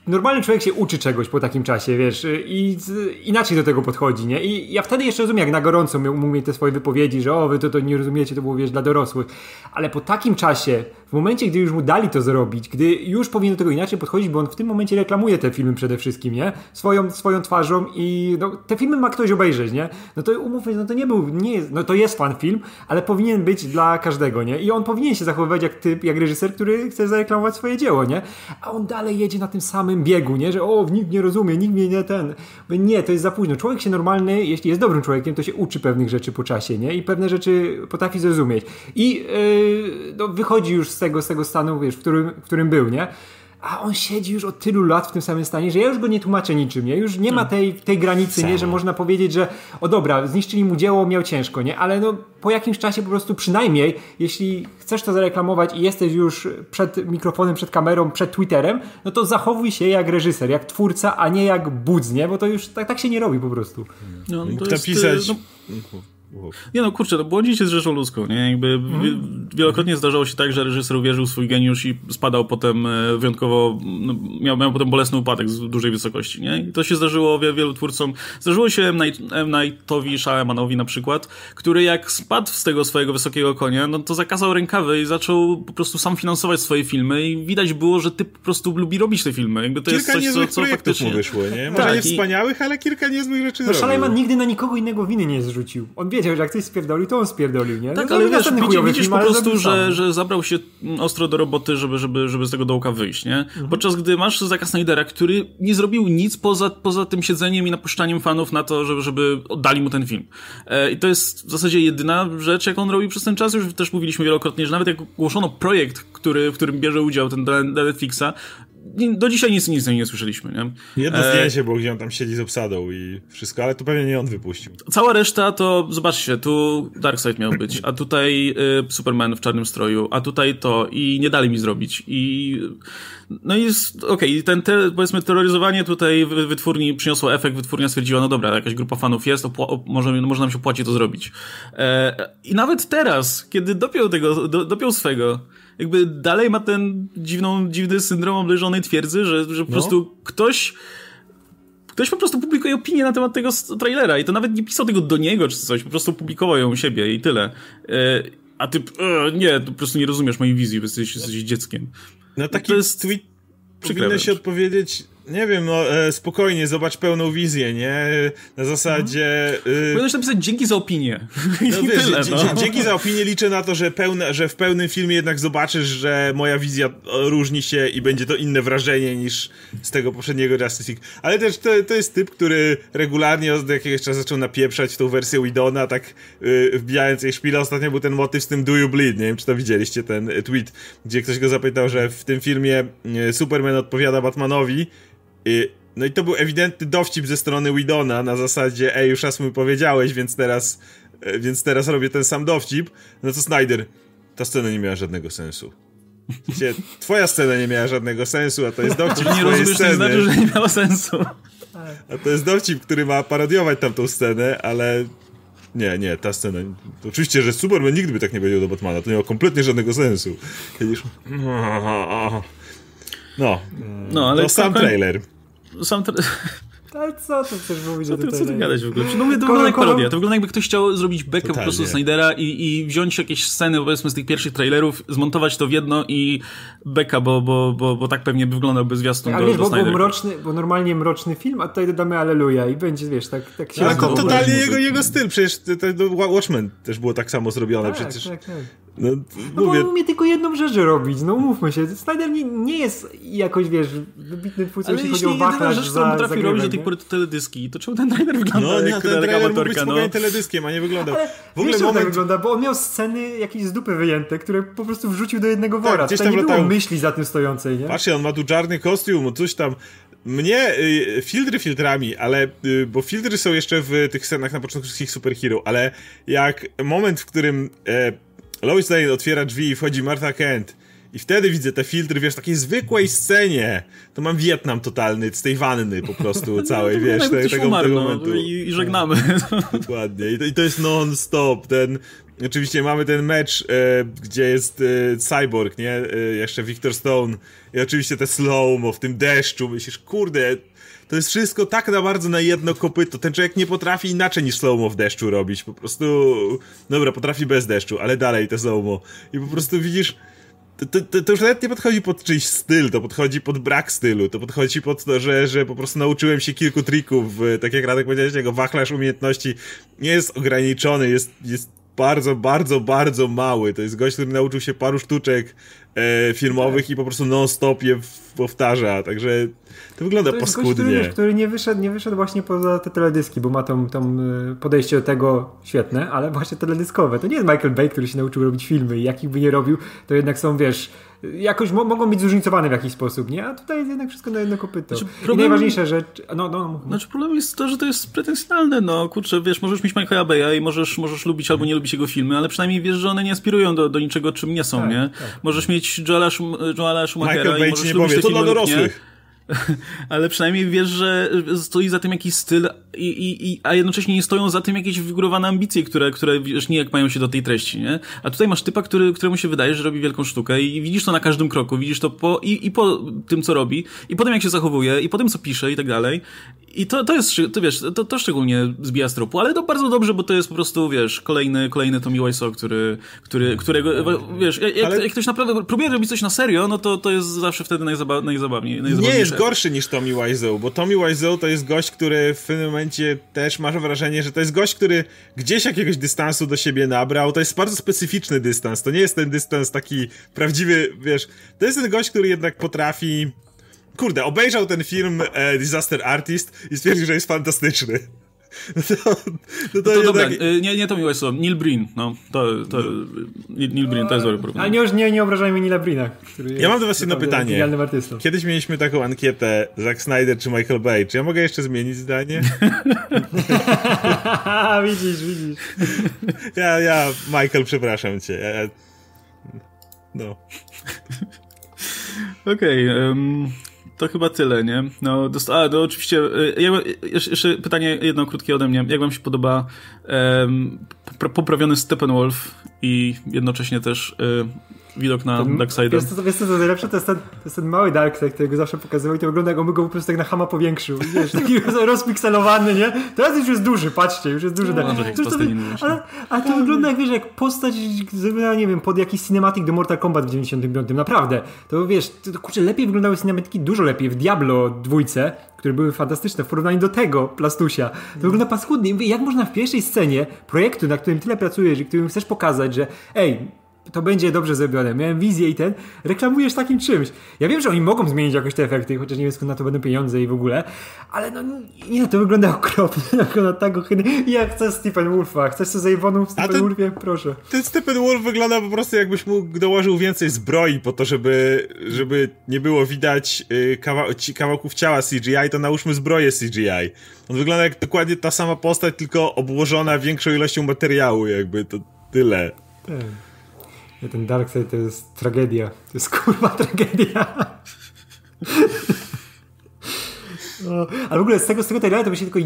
B: normalny człowiek się uczy czegoś po takim czasie, wiesz, i inaczej do tego podchodzi, nie? I ja wtedy jeszcze rozumiem, jak na gorąco mieć te swoje wypowiedzi, że o, wy to, to nie rozumiecie, to było, wiesz, dla dorosłych. Ale po takim czasie, w momencie, gdy już mu dali to zrobić, gdy już powinien do tego inaczej podchodzić, bo on w tym momencie reklamuje te filmy przede wszystkim, nie? Swoją, swoją twarzą i no, te filmy ma ktoś obejrzeć, nie? No to umówmy, no to nie był, nie jest, no to jest fan film, ale powinien być dla każdego, nie? I on powinien się zachowywać jak typ, jak reżyser, który chce zareklamować swoje dzieło, nie? A on dalej jedzie na tym samym biegu, nie? Że o, nikt nie rozumie, nikt mnie nie ten. Nie, to jest za późno. Człowiek się normalny, jeśli jest dobrym człowiekiem, to się uczy pewnych rzeczy po czasie, nie? I pewne rzeczy potrafi zrozumieć. I yy, no, wychodzi już z tego, z tego stanu, wiesz, w którym, w którym był, nie? A on siedzi już od tylu lat w tym samym stanie, że ja już go nie tłumaczę niczym, nie? Już nie ma hmm. tej, tej granicy, nie? Że można powiedzieć, że o dobra, zniszczyli mu dzieło, miał ciężko, nie? Ale no po jakimś czasie po prostu przynajmniej, jeśli chcesz to zareklamować i jesteś już przed mikrofonem, przed kamerą, przed Twitterem, no to zachowuj się jak reżyser, jak twórca, a nie jak budz, nie? Bo to już tak, tak się nie robi po prostu.
C: No, to jest, napisać... No
A: Nie no, kurczę, no błądzicie z rzeczą ludzką, nie? Jakby mm. wielokrotnie zdarzało się tak, że reżyser uwierzył w swój geniusz i spadał potem e, wyjątkowo, no, miał, miał potem bolesny upadek z dużej wysokości, nie? I to się zdarzyło wielu twórcom. Zdarzyło się M. Night, M. Nightowi Shyamalanowi na przykład, który jak spadł z tego swojego wysokiego konia, no to zakazał rękawy i zaczął po prostu sam finansować swoje filmy i widać było, że ty po prostu lubi robić te filmy. Jakby to
C: kilka
A: jest
C: coś, co, co faktycznie... wyszło, nie? Może tak, nie wspaniałych, ale kilka niezłych rzeczy no, zrobił.
B: Nigdy na nikogo innego winy nie zrzucił. On wiedział, że jak coś spierdolił, to on spierdolił, nie?
A: Tak, no, ale wiesz, widzisz, widzisz po prostu, że, że zabrał się ostro do roboty, żeby, żeby, żeby z tego dołka wyjść, nie? Mhm. Podczas gdy masz Zaka Snydera, który nie zrobił nic poza, poza tym siedzeniem i napuszczaniem fanów na to, żeby, żeby oddali mu ten film. E, I to jest w zasadzie jedyna rzecz, jaką on robi przez ten czas. Już też mówiliśmy wielokrotnie, że nawet jak ogłoszono projekt, który, w którym bierze udział ten dla Netflixa, do dzisiaj nic, nic nie słyszeliśmy, nie?
C: Jedno e... zdjęcie było, gdzie on tam siedzi z obsadą i wszystko, ale to pewnie nie on wypuścił.
A: Cała reszta to, zobaczcie, tu Darkseid miał być, a tutaj y, Superman w czarnym stroju, a tutaj to i nie dali mi zrobić i no i jest, okej, okay, ten, te, powiedzmy, terroryzowanie tutaj wytwórni przyniosło efekt, wytwórnia stwierdziła, no dobra, jakaś grupa fanów jest, opła- może, może nam się płaci to zrobić. E, I nawet teraz, kiedy dopiął tego, do, dopiął swego, jakby dalej ma ten dziwną, dziwny syndrom obleżonej twierdzy, że, że po no. prostu ktoś ktoś po prostu publikuje opinię na temat tego trailera i to nawet nie pisał tego do niego czy coś, po prostu publikował ją u siebie i tyle. E, a ty, e, nie, po prostu nie rozumiesz mojej wizji, bo jesteś, jesteś dzieckiem.
C: No taki to jest tweet powinno się odpowiedzieć nie wiem, no e, spokojnie, zobacz pełną wizję, nie? Na zasadzie...
A: Y... Powinieneś napisać dzięki za opinię.
C: No wiesz, tyle, no. dzięki za opinię liczę na to, że, pełne, że w pełnym filmie jednak zobaczysz, że moja wizja różni się i będzie to inne wrażenie niż z tego poprzedniego Justice League. Ale też to, to jest typ, który regularnie od jakiegoś czasu zaczął napieprzać tą wersję Widona, tak yy, wbijając jej szpilę. Ostatnio był ten motyw z tym Do You Bleed, nie wiem, czy to widzieliście, ten tweet, gdzie ktoś go zapytał, że w tym filmie y, Superman odpowiada Batmanowi no i to był ewidentny dowcip ze strony Widona na zasadzie, ej, już raz mi powiedziałeś, więc teraz, e, więc teraz robię ten sam dowcip. No to Snyder, ta scena nie miała żadnego sensu. Wiecie, twoja scena nie miała żadnego sensu, a to jest dowcip
A: nie rozumiesz, sceny. Nie znaczy, że nie miała sensu.
C: A to jest dowcip, który ma parodiować tamtą scenę, ale nie, nie, ta scena. Oczywiście, że Superman nigdy by tak nie powiedział do Batmana. To nie ma kompletnie żadnego sensu. Kiedyś... No, no ale to sam trailer.
A: Sam tra
B: ale co ty chcesz mówić
A: co ty, co ty gadać w ogóle? No mówię, to wygląda jak parodia. To wygląda jakby ktoś chciał zrobić bekę po prostu Snydera i, i wziąć jakieś sceny powiedzmy z tych pierwszych trailerów, zmontować to w jedno i beka, bo, bo, bo, bo tak pewnie by wyglądał zwiastun
B: tak, do, wiesz, do bo, bo, mroczny, bo normalnie mroczny film, a tutaj dodamy Aleluja i będzie, wiesz, tak, tak
C: się... Ale to totalnie jego, jego styl, przecież to, to, Watchmen też było tak samo zrobione tak, przecież. Tak, tak.
B: No, no mówię... bo on umie tylko jedną rzecz robić, no umówmy się. Snyder nie, nie jest jakoś, wiesz, wybitny twórcą, jeśli chodzi o wachlarz
A: rzecz, którą potrafi robić do tej pory to teledyski, to czemu ten trailer wygląda no, nie, jak ten trailer mógł być
C: no. teledyskiem, a nie wyglądał. Ale
B: w ogóle wiesz, moment... tak wygląda, bo on miał sceny jakieś z dupy wyjęte, które po prostu wrzucił do jednego wora. Tak, gdzieś tam nie latają... było myśli za tym stojącej, nie?
C: Patrzcie, on ma tu czarny kostium, coś tam. Mnie y, filtry filtrami, ale y, bo filtry są jeszcze w tych scenach na początku wszystkich superhero, ale jak moment, w którym e, Lois Lane otwiera drzwi i wchodzi Martha Kent i wtedy widzę te filtry, wiesz, w takiej zwykłej scenie. To mam Wietnam totalny, z tej wanny po prostu całej, no, wiesz, te, tego, umarł, tego momentu.
A: I, I, żegnamy.
C: Dokładnie. I to, i to jest non-stop. Ten, oczywiście mamy ten mecz, e, gdzie jest e, Cyborg, nie? E, jeszcze Victor Stone. I oczywiście te slow-mo w tym deszczu. Myślisz, kurde, to jest wszystko tak na bardzo na jedno kopyto. Ten człowiek nie potrafi inaczej niż slow w deszczu robić. Po prostu, dobra, potrafi bez deszczu, ale dalej te slow I po prostu widzisz, to, to, to, już nawet nie podchodzi pod czyjś styl, to podchodzi pod brak stylu, to podchodzi pod to, że, że po prostu nauczyłem się kilku trików, tak jak Radek powiedziałeś, jego wachlarz umiejętności nie jest ograniczony, jest, jest bardzo, bardzo, bardzo mały. To jest gość, który nauczył się paru sztuczek e, filmowych i po prostu non-stop je powtarza, także to wygląda to paskudnie. Gość,
B: który, który nie wyszedł, nie wyszedł właśnie poza te teledyski, bo ma tą e, podejście do tego świetne, ale właśnie teledyskowe. To nie jest Michael Bay, który się nauczył robić filmy i jakich by nie robił, to jednak są, wiesz, jakoś mo mogą być zróżnicowane w jakiś sposób, nie? A tutaj jest jednak wszystko na jedno kopyto. Znaczy, problem... I najważniejsza rzecz... No, no, no.
A: Znaczy problem jest to, że to jest pretensjonalne, no kurczę, wiesz, możesz mieć Michaela Baya i możesz, możesz lubić albo nie lubić jego filmy, ale przynajmniej wiesz, że one nie aspirują do, do niczego, czym nie są, tak, nie? Tak. Możesz mieć Joela, Schum Joela Schumachera
C: Michael
A: i możesz
C: nie
A: lubić
C: powie, to dla dorosłych.
A: ale przynajmniej wiesz, że stoi za tym jakiś styl, i, i, i, a jednocześnie nie stoją za tym jakieś wygórowane ambicje, które, które wiesz, nijak mają się do tej treści, nie? A tutaj masz typa, który, któremu się wydaje, że robi wielką sztukę i widzisz to na każdym kroku, widzisz to po, i, i po tym, co robi, i po tym, jak się zachowuje, i po tym, co pisze i tak dalej. I to, to jest, to wiesz, to, to szczególnie zbija z tropu, ale to bardzo dobrze, bo to jest po prostu, wiesz, kolejny, kolejny Tommy Wiseau, który, który, którego, wiesz, jak, ale... jak ktoś naprawdę próbuje robić coś na serio, no to, to jest zawsze wtedy najzaba najzabawniej.
C: Nie jest gorszy niż Tommy Wiseau, bo Tommy Wiseau to jest gość, który w pewnym momencie też masz wrażenie, że to jest gość, który gdzieś jakiegoś dystansu do siebie nabrał. To jest bardzo specyficzny dystans. To nie jest ten dystans taki prawdziwy, wiesz. To jest ten gość, który jednak potrafi. Kurde, obejrzał ten film e, Disaster Artist i stwierdził, że jest fantastyczny.
A: No to, no to, no to dobra, y, nie, nie to miłe słowo, Neil Breen, no, to, to Neil Breen, to jest dobre porównanie.
B: Ale nie, już nie, nie obrażajmy Neila Breena,
C: Ja mam do was jedno pytanie. Artystą. Kiedyś mieliśmy taką ankietę, Zack Snyder czy Michael Bay, czy ja mogę jeszcze zmienić zdanie?
B: widzisz, widzisz.
C: Ja, ja, Michael, przepraszam cię. Ja, no.
A: Okej, okay, um, to chyba tyle, nie? No, dost- a, no oczywiście, y, jeszcze pytanie jedno krótkie ode mnie. Jak wam się podoba um, poprawiony Steppenwolf i jednocześnie też y, widok na Darkseid.
B: Wiesz co, wiesz co, to najlepsze to jest, ten, to jest ten mały Darkseid, którego zawsze pokazywał i to wygląda jak on go po prostu tak na hama powiększył. Wiesz, taki rozpikselowany, nie? Teraz już jest duży, patrzcie, już jest duży. No,
A: tak. to, to,
B: ale, ale to wygląda jak, wiesz, jak postać zrobiona, nie wiem, pod jakiś cinematic do Mortal Kombat w 95. Naprawdę. To wiesz, to, to kurczę, lepiej wyglądały cinematiki, dużo lepiej w Diablo dwójce, które były fantastyczne w porównaniu do tego Plastusia. To wygląda paskudnie. Jak można w pierwszej scenie projektu, na którym tyle pracujesz i którym chcesz pokazać, że ej, to będzie dobrze zrobione. Miałem wizję i ten, reklamujesz takim czymś. Ja wiem, że oni mogą zmienić jakoś te efekty, chociaż nie wiem skąd na to będą pieniądze i w ogóle, ale no nie, to wygląda okropnie, wygląda tak ohydnie. Ja chcę Stephen Wolfa, chcesz co za Iwonu w Stephen Wolfie? Proszę.
C: Ten Stephen Wolf wygląda po prostu jakbyś mu dołożył więcej zbroi po to, żeby, żeby nie było widać y, kawał, kawałków ciała CGI, to nałóżmy zbroję CGI. On wygląda jak dokładnie ta sama postać, tylko obłożona większą ilością materiału, jakby to tyle. Tak.
B: Ten Darkseid to jest tragedia. To jest kurwa tragedia. No, ale w ogóle z tego, z tego trailera to mi się tylko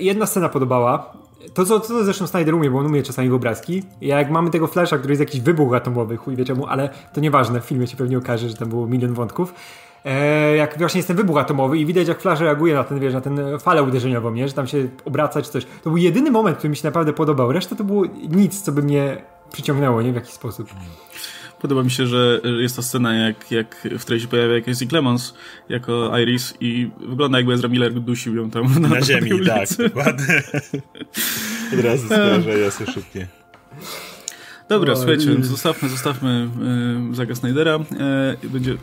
B: jedna scena podobała. To, co, to zresztą Snyder umie, bo on umie czasami obrazki. Jak mamy tego flasha, który jest jakiś wybuch atomowy, chuj wie czemu, ale to nieważne, w filmie się pewnie okaże, że tam było milion wątków. E, jak właśnie jest ten wybuch atomowy i widać jak Flash reaguje na ten, wiesz, na ten falę uderzeniową, nie? że tam się obraca czy coś. To był jedyny moment, który mi się naprawdę podobał. Reszta to było nic, co by mnie przyciągnęło, nie? W jakiś sposób.
A: Podoba mi się, że jest ta scena, jak, jak w której się pojawia jakaś Clemens jako Iris i wygląda jakby Ezra Miller dusił ją tam
C: na, na ziemi, tak, dokładnie. Od razu skojarzę, jest szybkie.
A: Dobra, o, słuchajcie, i... zostawmy, zostawmy y, Zaga Snydera. Y, będzie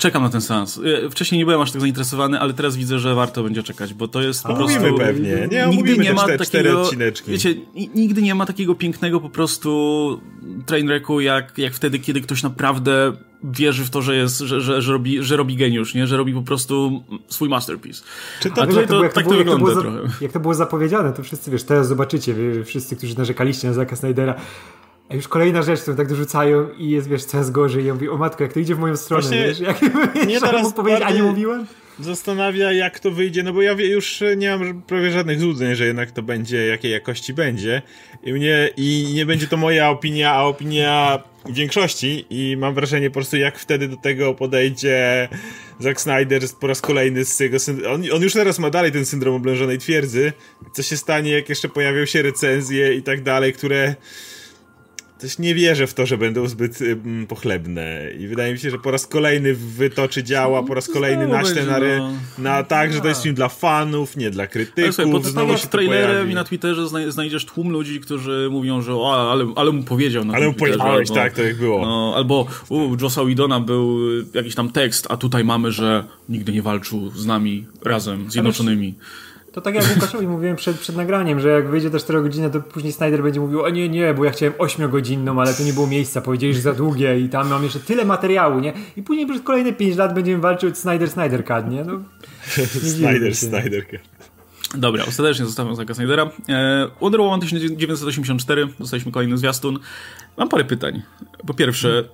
A: czekam na ten seans. Wcześniej nie byłem aż tak zainteresowany, ale teraz widzę, że warto będzie czekać, bo to jest po prostu...
C: Mówimy pewnie. Nie, nigdy nie ma takiego, odcineczki.
A: Wiecie, nigdy nie ma takiego pięknego po prostu trainwrecku, jak, jak wtedy, kiedy ktoś naprawdę wierzy w to, że jest, że, że, że, robi, że robi geniusz, nie? Że robi po prostu swój masterpiece.
B: Czy to, A tutaj to, tak to, wygląda trochę. Jak to było zapowiedziane, to wszyscy, wiesz, teraz zobaczycie, wszyscy, którzy narzekaliście na Zaka Snydera, a już kolejna rzecz, którą tak dorzucają i jest, wiesz, coraz gorzej. I ja mówię, o matko, jak to idzie w moją stronę, Właśnie wiesz? Jak, nie teraz powiedzieć, a nie mówiłem?
C: Zastanawia, jak to wyjdzie, no bo ja już nie mam prawie żadnych złudzeń, że jednak to będzie, jakiej jakości będzie. I mnie, i nie będzie to moja opinia, a opinia większości i mam wrażenie po prostu jak wtedy do tego podejdzie Zack Snyder po raz kolejny z jego on, on już teraz ma dalej ten syndrom oblężonej twierdzy. Co się stanie, jak jeszcze pojawią się recenzje i tak dalej, które też nie wierzę w to, że będą zbyt pochlebne i wydaje mi się, że po raz kolejny wytoczy działa, po raz kolejny naśle na, no. na tak, że to jest film dla fanów, nie dla krytyków.
A: Słuchaj, znowu się trailerem i na Twitterze znajdziesz tłum ludzi, którzy mówią, że o, ale, ale mu powiedział na
C: Ale mu powiedziałeś, tak, to jak było.
A: No, albo u Josa Widona był jakiś tam tekst, a tutaj mamy, że nigdy nie walczył z nami razem, zjednoczonymi.
B: To tak jak Łukaszowi mówiłem przed, przed nagraniem, że jak wyjdzie te 4 godziny, to później Snyder będzie mówił, o nie, nie, bo ja chciałem 8-godzinną, ale to nie było miejsca, powiedzieli, że za długie i tam mam jeszcze tyle materiału, nie? I później przez kolejne 5 lat będziemy walczyć Snyder, Snyder Cut, nie? No,
C: Snyder, Snyder Cut.
A: Dobra, ostatecznie zostawiam Zaka Snydera. E, Wonder Woman 1984, dostaliśmy kolejny zwiastun. Mam parę pytań. Po pierwsze,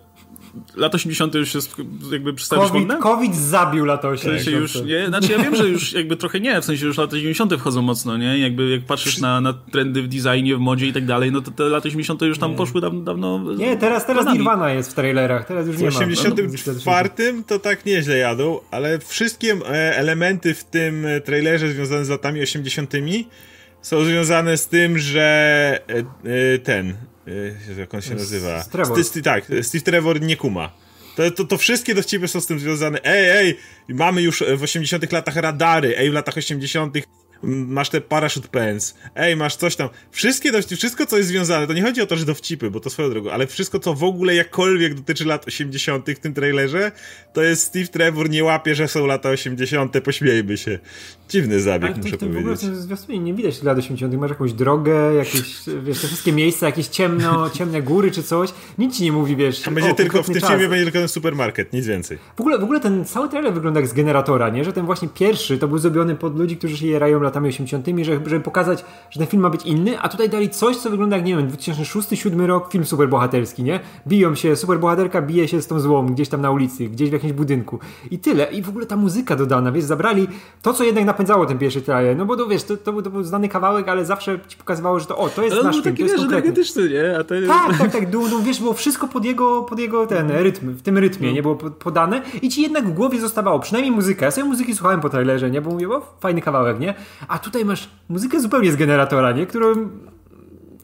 A: lat 80. już jest jakby przestawić
B: COVID, COVID zabił lata 80.
A: W sensie już, nie, znaczy ja wiem, że już jakby trochę nie, w sensie już lata 90. wchodzą mocno, nie? Jakby jak patrzysz na, na trendy w designie, w modzie i tak dalej, no to te lata 80. już tam nie. poszły dawno, dawno
B: Nie, teraz, teraz Nirvana jest w trailerach, teraz już nie
C: ma. W 84 no, to tak nieźle jadą, ale wszystkie e, elementy w tym e, trailerze związane z latami 80 są związane z tym, że e, ten, jak on się nazywa?
B: Trevor.
C: St tak, Steve Trevor nie kuma. To, to, to wszystkie dowcipy są z tym związane. Ej, ej, mamy już w 80 latach radary, ej, w latach 80 masz te parachute pants, ej, masz coś tam. Wszystkie dowcipy, wszystko, co jest związane, to nie chodzi o to, że dowcipy, bo to swoją drogą, ale wszystko, co w ogóle jakkolwiek dotyczy lat 80. w tym trailerze, to jest Steve Trevor nie łapie, że są lata 80., pośmiejmy się. Dziwny zabieg, ale muszę to, powiedzieć. W ogóle
B: w zwiastunie nie widać lat 80., masz jakąś drogę, jakieś, wiesz, te wszystkie miejsca, jakieś ciemno, ciemne góry czy coś, nic ci nie mówi, wiesz.
C: To będzie o, tylko, w tym czas. filmie będzie tylko ten supermarket, nic więcej.
B: W ogóle, w ogóle ten cały trailer wygląda jak z generatora, nie? Że ten właśnie pierwszy to był zrobiony pod ludzi, którzy się jerają latami 80., żeby, żeby pokazać, że ten film ma być inny, a tutaj dali coś, co wygląda jak, nie wiem, 2006-2007 rok, film superbohaterski, nie? Biją się, superbohaterka bije się z tą złą gdzieś tam na ulicy, gdzieś w jakimś budynku. I tyle. I w ogóle ta muzyka dodana, wiesz, zabrali to, co jednak napędzało ten pierwszy trailer, no bo to wiesz, to, to, był, to był znany kawałek, ale zawsze ci pokazywało, że to, o, to jest nasz film, to jest
A: energetyczny, nie? A to...
B: Tak, tak, tak, dół, dół, wiesz, było wszystko pod jego, pod jego ten rytm, w tym rytmie, nie? Było podane i ci jednak w głowie zostawało, przynajmniej muzyka. Ja sobie muzyki słuchałem po trailerze, nie? Bo mówię, o, fajny kawałek, nie? A tutaj masz muzykę zupełnie z generatora, nie? Którą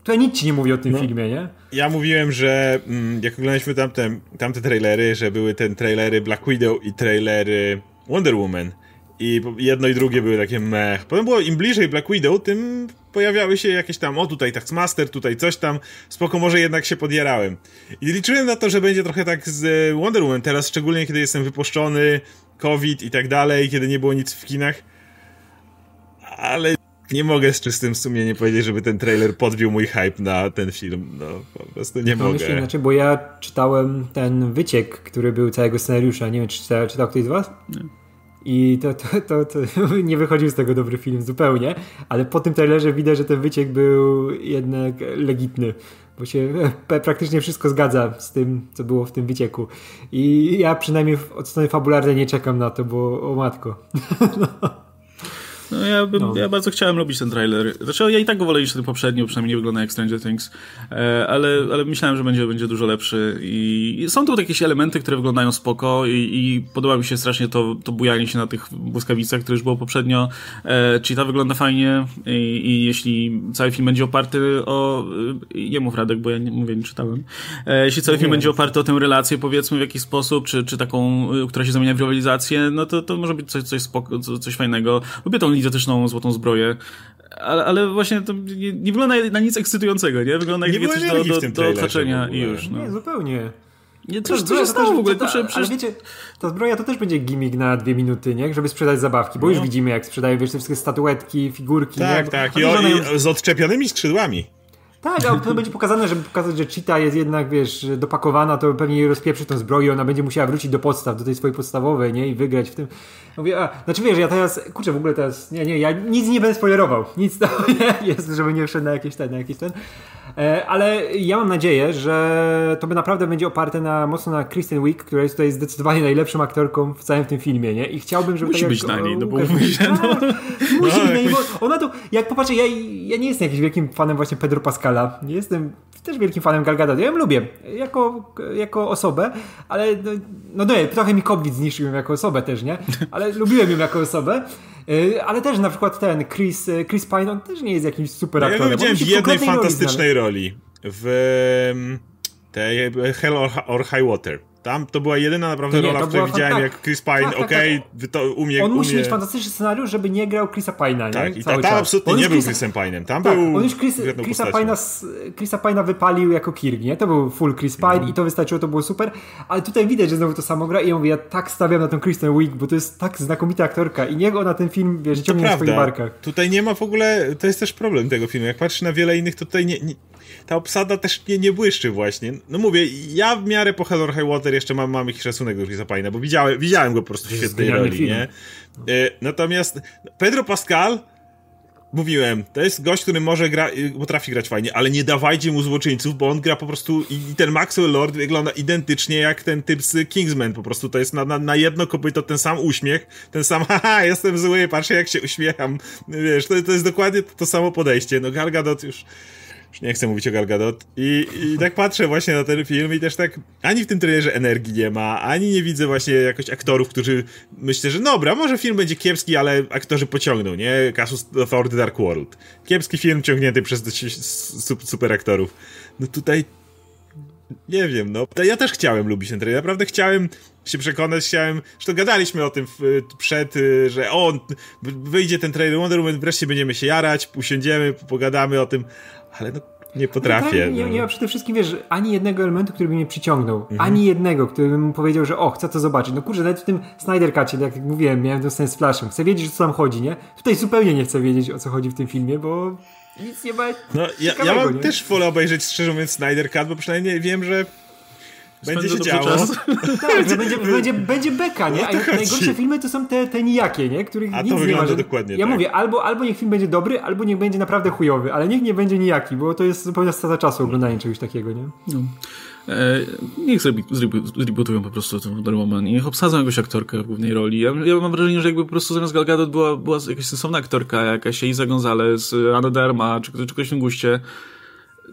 B: to nic ci nie mówi o tym no. filmie, nie?
C: Ja mówiłem, że mm, jak oglądaliśmy tamte, tamte trailery, że były te trailery Black Widow i trailery Wonder Woman i jedno i drugie były takie mech. Potem było im bliżej Black Widow, tym pojawiały się jakieś tam, o tutaj Taxmaster, tutaj coś tam, spoko, może jednak się podjarałem. I liczyłem na to, że będzie trochę tak z Wonder Woman teraz, szczególnie kiedy jestem wypuszczony, COVID i tak dalej, kiedy nie było nic w kinach. Ale nie mogę z czystym sumieniem powiedzieć, żeby ten trailer podbił mój hype na ten film. No, po prostu nie no, mogę. Myślę
B: inaczej, bo ja czytałem ten wyciek, który był całego scenariusza. Nie wiem, czy czytał, czytał ktoś z was? Nie. I to, to, to, to, nie wychodził z tego dobry film zupełnie, ale po tym trailerze widać, że ten wyciek był jednak legitny, bo się praktycznie wszystko zgadza z tym, co było w tym wycieku. I ja przynajmniej od strony fabularnej nie czekam na to, bo o matko. no.
A: No ja, bym, no. ja bardzo chciałem lubić ten trailer. Znaczy ja i tak go wolę niż ten poprzedni, przynajmniej nie wygląda jak Stranger Things, e, ale, ale myślałem, że będzie, będzie dużo lepszy i są tu jakieś elementy, które wyglądają spoko i, i podoba mi się strasznie to, to bujanie się na tych błyskawicach, które już było poprzednio. E, ta wygląda fajnie i, i, jeśli cały film będzie oparty o... Nie mów Radek, bo ja nie, mówię, nie czytałem. E, jeśli cały film będzie oparty o tę relację, powiedzmy w jakiś sposób, czy, czy taką, która się zamienia w rywalizację, no to, to może być coś, coś, spoko, coś fajnego. Lubię tą idiotyczną złotą zbroję. Ale, ale właśnie to nie, nie wygląda na nic ekscytującego, nie? Wygląda jak coś do, do, do odhaczenia i już. No.
B: Nie, zupełnie.
A: Nie, co się stało w ogóle? To,
B: to, ale wiecie, ta zbroja to też będzie gimmick na dwie minuty, nie? Żeby sprzedać zabawki, bo no. już widzimy jak sprzedają, wiesz, te wszystkie statuetki, figurki.
C: Tak,
B: nie?
C: tak. I, o, i z odczepionymi skrzydłami.
B: Tak, ale to będzie pokazane, żeby pokazać, że Cheetah jest jednak, wiesz, dopakowana, to pewnie jej rozpieprzy tą zbroję, ona będzie musiała wrócić do podstaw, do tej swojej podstawowej, nie? I wygrać w tym. Mówię, a, znaczy wiesz, ja teraz, kurczę, w ogóle teraz, nie, nie, ja nic nie będę spoilerował. Nic to nie jest, żeby nie wszedł na jakiś ten, na jakiś ten. E, ale ja mam nadzieję, że to by naprawdę będzie oparte na, mocno na Kristen Wiig, która jest tutaj zdecydowanie najlepszą aktorką w całym tym filmie, nie? I chciałbym, żeby...
A: Musi tak być jak, na niej, no bo musi, no.
B: musi być na niej, bo ona tu, jak popatrzę, ja, ja nie jestem jakimś wielkim fanem właśnie Pedro Pascala, nie jestem też wielkim fanem Gal Gadot. Ja ją lubię jako, jako osobę, ale no, no nie, trochę mi COVID zniszczył ją jako osobę też, nie? Ale lubiłem ją jako osobę. Y, ale też na przykład ten Chris, y, Chris Pine, on też nie jest jakimś super aktorem.
C: Ja go widziałem w jednej fantastycznej roli, roli w tej Hell or High Water. Tam to była jedyna naprawdę nie, rola, w której widziałem, tak, jak Chris Pine, tak, tak, okej, okay, to umie...
B: On
C: umie...
B: musi mieć fantastyczny scenariusz, żeby nie grał Chrisa Pine'a, nie?
C: Tak, i ta, tam absolutnie nie był Chrisem Pine'em, tam tak, był
B: on już Chris, Chrisa, Pine'a, Chrisa Pine'a wypalił jako Kirk, nie? To był full Chris Pine mm. i to wystarczyło, to było super, ale tutaj widać, że znowu to samo gra i ja mówię, ja tak stawiam na tą Kristen Wiig, bo to jest tak znakomita aktorka i niego na ten film, wiesz, ciągnie na swoich barkach.
C: Tutaj nie ma w ogóle, to jest też problem tego filmu, jak patrzysz na wiele innych, to tutaj nie, nie ta obsada też nie, nie błyszczy właśnie. No mówię, ja w miarę po Hell or High Water jeszcze mam, mam jakiś szacunek do Chrisa Pine'a, bo widziałem, widziałem go po prostu w świetnej roli, film. nie? E, natomiast Pedro Pascal mówiłem, to jest gość, który może gra, y, potrafi grać fajnie, ale nie dawajcie mu złoczyńców, bo on gra po prostu i, i ten Maxwell Lord wygląda identycznie jak ten typ z Kingsman, po prostu to jest na, na, na jedno kopyto ten sam uśmiech, ten sam haha, jestem zły, patrzę jak się uśmiecham, wiesz, to, to jest dokładnie to, to samo podejście, no Gal Gadot już już nie chcę mówić o Gal Gadot. I, I tak patrzę właśnie na ten film i też tak ani w tym trailerze energii nie ma, ani nie widzę właśnie jakoś aktorów, którzy myślę, że dobra, może film będzie kiepski, ale aktorzy pociągną, nie? Kasus Thor The Dark World. Kiepski film ciągnięty przez super aktorów. No tutaj nie wiem, no. Ja też chciałem lubić ten trailer. Naprawdę chciałem się przekonać, chciałem. Zresztą gadaliśmy o tym w, przed, y, że o, wyjdzie ten trailer Wonder Woman, wreszcie będziemy się jarać, usiądziemy, pogadamy o tym ale no, nie potrafię.
B: No, nie, nie, ma przede wszystkim, wiesz, ani jednego elementu, który by mnie przyciągnął. Mhm. Ani jednego, który bym powiedział, że o, chcę to zobaczyć. No kurczę, nawet w tym Snyder Cutie, jak mówiłem, miałem ten sens z Flashem. Chcę wiedzieć, o co tam chodzi, nie? Tutaj zupełnie nie chcę wiedzieć, o co chodzi w tym filmie, bo nic nie ma
C: No, ja, ja mam nie? też wolę obejrzeć, szczerze mówiąc, Snyder Cut, bo przynajmniej wiem, że będzie się działo.
B: tak, że będzie, będzie, będzie beka, nie? A najgorsze filmy to są te, te nijakie, nie? Których
C: A
B: nic
C: to
B: nie ma.
C: Że... dokładnie
B: Ja
C: tak.
B: mówię, albo, albo niech film będzie dobry, albo niech będzie naprawdę chujowy, ale niech nie będzie nijaki, bo to jest zupełnie strata czasu oglądanie czegoś takiego, nie? No.
A: E, niech zrebootują po prostu ten Wonder Woman i niech obsadzą jakąś aktorkę w głównej roli. Ja, ja, mam wrażenie, że jakby po prostu zamiast Gal Gadot była, była jakaś sensowna aktorka, jakaś Isa Gonzalez, Anna Derma, czy, czy ktoś w tym guście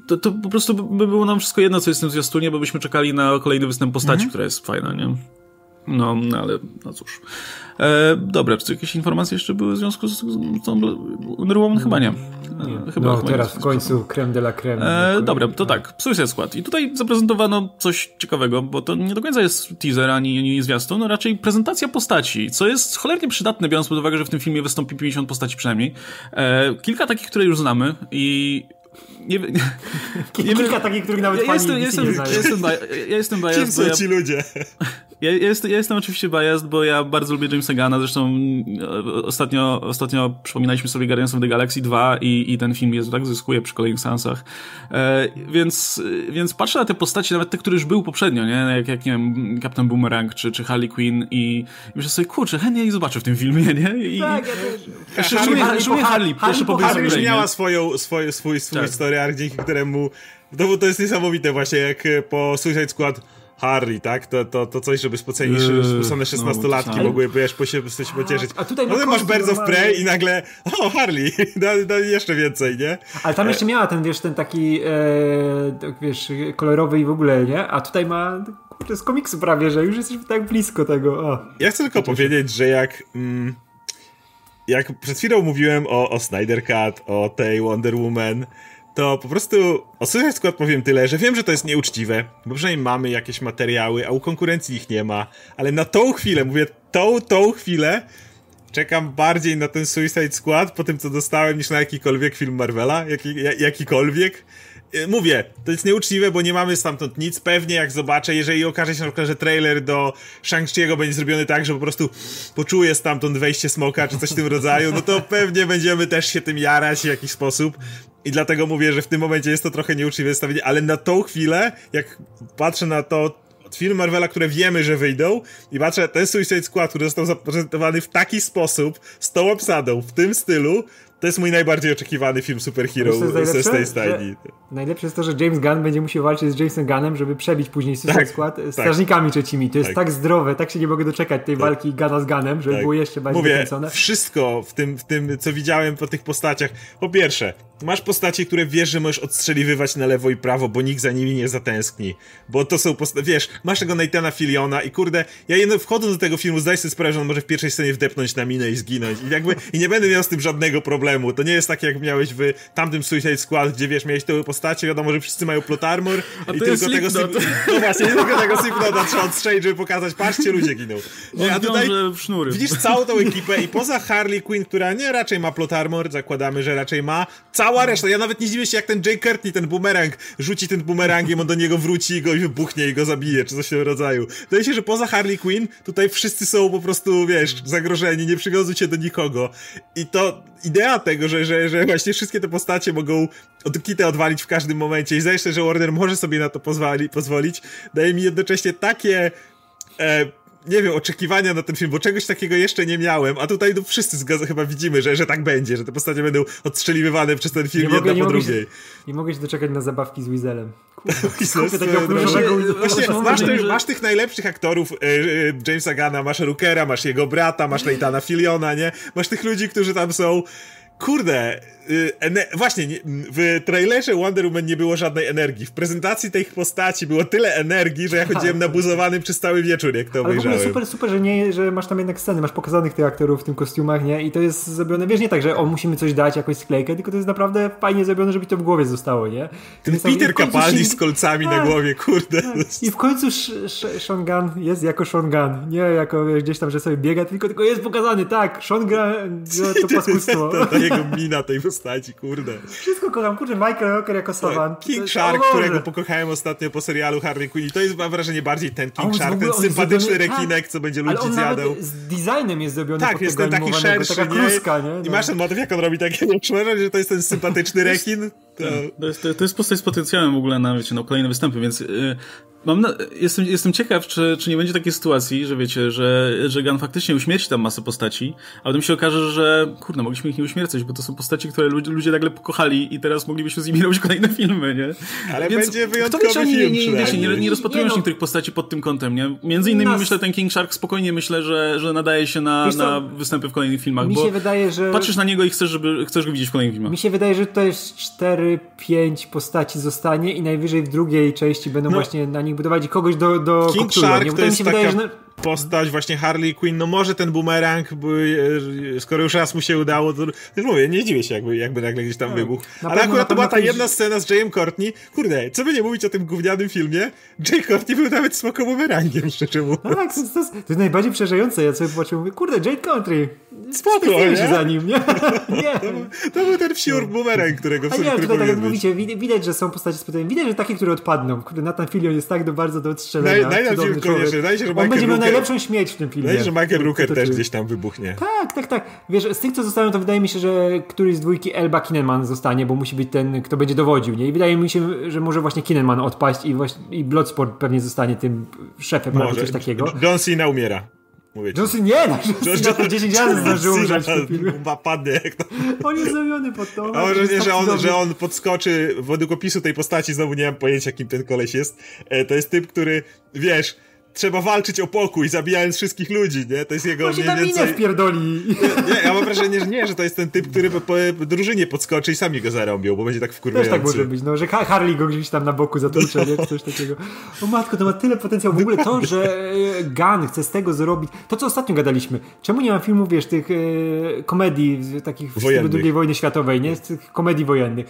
A: to, to po prostu by było nam wszystko jedno, co jest w tym zwiastunie, bo byśmy czekali na kolejny występ postaci, mhm. która jest fajna, nie? No, no ale no cóż. E, dobra, czy jakieś informacje jeszcze były w związku z, z tą Wonder Woman? Chyba nie.
B: E, chyba, no chyba teraz w końcu creme de la creme.
A: E, dobra, to tak. Suicide Squad. I tutaj zaprezentowano coś ciekawego, bo to nie do końca jest teaser ani, ani zwiastun, no raczej prezentacja postaci, co jest cholernie przydatne, biorąc pod uwagę, że w tym filmie wystąpi 50 postaci przynajmniej. E, kilka takich, które już znamy i nie, nie,
B: nie Kilka takich, których nawet ja jestem,
A: jestem, nie. Jestem, ja jestem biased.
C: Kim są ja, ci ludzie?
A: Ja, ja, jestem, ja jestem oczywiście biased, bo ja bardzo lubię Jamesa Gana, zresztą e, ostatnio, ostatnio przypominaliśmy sobie Guardians of the Galaxy 2 i, i ten film jest, tak zyskuje przy kolejnych seansach. E, więc, więc patrzę na te postacie, nawet te, które już były poprzednio, nie? Jak, jak nie wiem, Captain Boomerang czy, czy Harley Quinn i, i myślę sobie, kurczę, chętnie ich zobaczę w tym filmie, nie? I,
B: tak, ja też.
A: Jeszcze Harley, Harley, Harley, Harley, Harley, po
C: Harley już miała swoją, swoją, swój, swój tak. story arc, dzięki któremu to, to jest niesamowite właśnie, jak po Suicide Squad Harry, tak? To, to, to coś, żeby spoceni yy, spocone 16-latki no, mogły wiesz, po się, się pocieszyć. A, a tutaj no masz Birds of Prey i nagle o, Harley, da, da jeszcze więcej, nie?
B: Ale tam jeszcze miała ten, wiesz, ten taki e, wiesz, kolorowy i w ogóle, nie? A tutaj ma to z komiksu prawie, że już jesteśmy tak blisko tego. O.
C: Ja chcę tylko powiedzieć, że jak mm, jak przed chwilą mówiłem o, o Snyder Cut, o tej Wonder Woman, to po prostu o Suicide Squad powiem tyle, że wiem, że to jest nieuczciwe, bo przynajmniej mamy jakieś materiały, a u konkurencji ich nie ma, ale na tą chwilę, mówię tą, tą chwilę, czekam bardziej na ten Suicide Squad po tym, co dostałem, niż na jakikolwiek film Marvela, jaki, jakikolwiek. Y, mówię, to jest nieuczciwe, bo nie mamy stamtąd nic. Pewnie jak zobaczę, jeżeli okaże się na przykład, że trailer do Shang-Chi'ego będzie zrobiony tak, że po prostu poczuję stamtąd wejście smoka, czy coś w tym rodzaju, no to pewnie będziemy też się tym jarać w jakiś sposób. I dlatego mówię, że w tym momencie jest to trochę nieuczciwe stawienie, ale na tą chwilę, jak patrzę na to, film Marvela, które wiemy, że wyjdą i patrzę, ten Suicide Squad, który został zaprezentowany w taki sposób, z tą obsadą, w tym stylu, to jest mój najbardziej oczekiwany film superhero ze tej stajni.
B: Najlepsze jest to, że James Gunn będzie musiał walczyć z Jamesem Gunnem, żeby przebić później Suicide tak, Squad z tak. strażnikami trzecimi. To jest tak. tak. zdrowe, tak się nie mogę doczekać tej tak. walki Gunna z Gunnem, żeby tak. było jeszcze bardziej
C: Mówię, wszystko w tym, w tym, co widziałem po tych postaciach. Po pierwsze, masz postacie, które wiesz, że możesz odstrzeliwywać na lewo i prawo, bo nikt za nimi nie zatęskni. Bo to są postacie, wiesz, masz tego Nathana Filiona i kurde, ja jedno, wchodząc do tego filmu zdaję sobie sprawę, że on może w pierwszej scenie wdepnąć na minę i zginąć. I jakby, i nie będę miał z tym żadnego problemu. To nie jest tak, jak miałeś w tamtym Suicide Squad, gdzie wiesz, miałeś te postacie, wiadomo, że wszyscy mają plot armor
A: A i tylko tego
C: slip... No właśnie, tylko tego Slipknota trzeba odstrzelić, żeby pokazać, patrzcie, ludzie giną.
A: Nie, a tutaj
C: widzisz całą tą ekipę i poza Harley Quinn, która nie raczej ma plot armor, zakładamy, że raczej ma, cała reszta, ja nawet nie zdziwię się, jak ten Jay Courtney, ten bumerang, rzuci ten bumerangiem, on do niego wróci i go wybuchnie i go zabije, czy coś w tym rodzaju. Wydaje się, że poza Harley Quinn, tutaj wszyscy są po prostu, wiesz, zagrożeni, nie przywiązują się do nikogo. I to idea tego, że, że, że właśnie wszystkie te postacie mogą od kitę odwalić w każdym momencie i się, że Warner może sobie na to pozwoli, pozwolić, daje mi jednocześnie takie... E, nie wiem, oczekiwania na ten film, bo czegoś takiego jeszcze nie miałem, a tutaj no, wszyscy zgadza, chyba widzimy, że, że tak będzie, że te postacie będą odstrzeliwywane przez ten film nie jedna mogę, po nie drugiej. Mogę
B: się, nie mogę się doczekać na zabawki z Weaselem.
C: Właśnie, masz, masz, tych najlepszych aktorów e, e, Jamesa Gana, masz Rookera, masz jego brata, masz Leitana Filiona, nie? Masz tych ludzi, którzy tam są kurde, y, właśnie, w trailerze Wonder Woman nie było żadnej energii. W prezentacji tych postaci było tyle energii, że ja chodziłem nabuzowany przez cały wieczór, jak to Ale obejrzałem.
B: super, super, że, nie, że masz tam jednak sceny, masz pokazanych tych aktorów w tym kostiumach, nie? I to jest zrobione, wiesz, nie tak, że o, musimy coś dać, jakąś sklejkę, tylko to jest naprawdę fajnie zrobione, żeby to w głowie zostało, nie?
C: Ten Peter Capaldi z kolcami tak, na głowie, kurde. Tak.
B: I w końcu Sean Gunn jest jako Sean Gunn, nie jako gdzieś tam, że sobie biega, tylko, tylko jest pokazany, tak, Sean Gunn to paskustwo.
C: to, to, jego mina tej postaci, kurde.
B: Wszystko kocham, kurde, Michael Rocker jako Savan.
C: King Shark, którego pokochałem ostatnio po serialu Harley Quinn i to jest mam wrażenie bardziej ten King Shark, ten sympatyczny zrobiony, rekinek, tak, co będzie ludzi zjadał.
B: z designem jest zrobiony
C: Tak, jest ten taki szerszy, taka kluska, nie? nie? I masz ten motyw, jak on robi takie że to jest ten sympatyczny rekin.
A: To... To, jest, to, jest postać z potencjałem w ogóle na, wiecie, no, kolejne występy, więc yy, Mam na, jestem, jestem ciekaw, czy, czy nie będzie takiej sytuacji, że wiecie, że, że Gun faktycznie uśmierci tam masę postaci, a potem się okaże, że kurde, mogliśmy ich nie uśmiercać, bo to są postaci, które ludzie, ludzie nagle pokochali i teraz moglibyśmy z nimi robić kolejne filmy, nie?
C: Ale Więc będzie wyjątkowy kto wie,
A: film nie, nie, wiecie, nie, nie rozpatrujesz nie, no. niektórych postaci pod tym kątem, nie? Między innymi Nas... myślę, ten King Shark spokojnie myślę, że, że nadaje się na, na występy w kolejnych filmach,
B: mi
A: bo
B: się wydaje, że...
A: patrzysz na niego i chcesz, żeby, chcesz go widzieć w kolejnych filmach.
B: Mi się wydaje, że to jest 4-5 postaci zostanie i najwyżej w drugiej części będą no. właśnie na nich budować kogoś do do,
C: King Shark nie? to jest taka wydaje, że... postać właśnie Harley Quinn, no może ten boomerang, by, e, skoro już raz mu się udało, to już mówię, nie dziwię się jakby, jakby nagle gdzieś tam no, wybuchł. Ale akurat to była ta jedna scena z Jayem Courtney, kurde, co by nie mówić o tym gównianym filmie, Jay Courtney był nawet smoko boomerangiem, szczerze mówiąc.
B: No tak, to, to, to, jest najbardziej przerażające, ja sobie popatrzyłem, mówię, kurde, Jay Courtney,
C: spoko,
B: nie? się za nim, nie? nie.
C: To, to, był ten wsiur no. boomerang, którego w
B: tutaj tak jak mówicie, widać, że są postacie z widać, że takie, które odpadną, kurde, Nathan Fillion jest tak do bardzo do odstrzelenia.
C: Człowiek. Wydaje się, że
B: On będzie miał najlepszą śmierć w tym filmie.
C: Się, że Michael Rooker też gdzieś tam wybuchnie.
B: Tak, tak, tak. Wiesz, z tych, co zostają, to wydaje mi się, że któryś z dwójki Elba Kinnaman zostanie, bo musi być ten, kto będzie dowodził, nie? I wydaje mi się, że może właśnie Kinnaman odpaść i, właśnie, i Bloodsport pewnie zostanie tym szefem może. albo coś takiego.
C: John Cena umiera.
B: Mówię Johnson nie, no, Johnson to 10 razy zdążył umrzeć
C: padnie jak to.
B: On jest zrobiony pod to.
C: A może nie, że on, że on podskoczy według opisu tej postaci, znowu nie mam pojęcia kim ten koleś jest. E, to jest typ, który, wiesz, trzeba walczyć o pokój, zabijając wszystkich ludzi, nie? To jest jego
B: Właśnie mniej więcej... wpierdoli.
C: Nie, nie, ja mam wrażenie, że nie, że to jest ten typ, który po, po drużynie podskoczy i sami go zarąbią, bo będzie tak wkurwiający.
B: Też tak może być, no, że Harley go gdzieś tam na boku zatłucze, nie? Coś takiego. O matko, to ma tyle potencjału. W ogóle to, że e, Gun chce z tego zrobić... To, co ostatnio gadaliśmy. Czemu nie ma filmów, wiesz, tych e, komedii takich stylu II wojny światowej, nie? Z tych komedii wojennych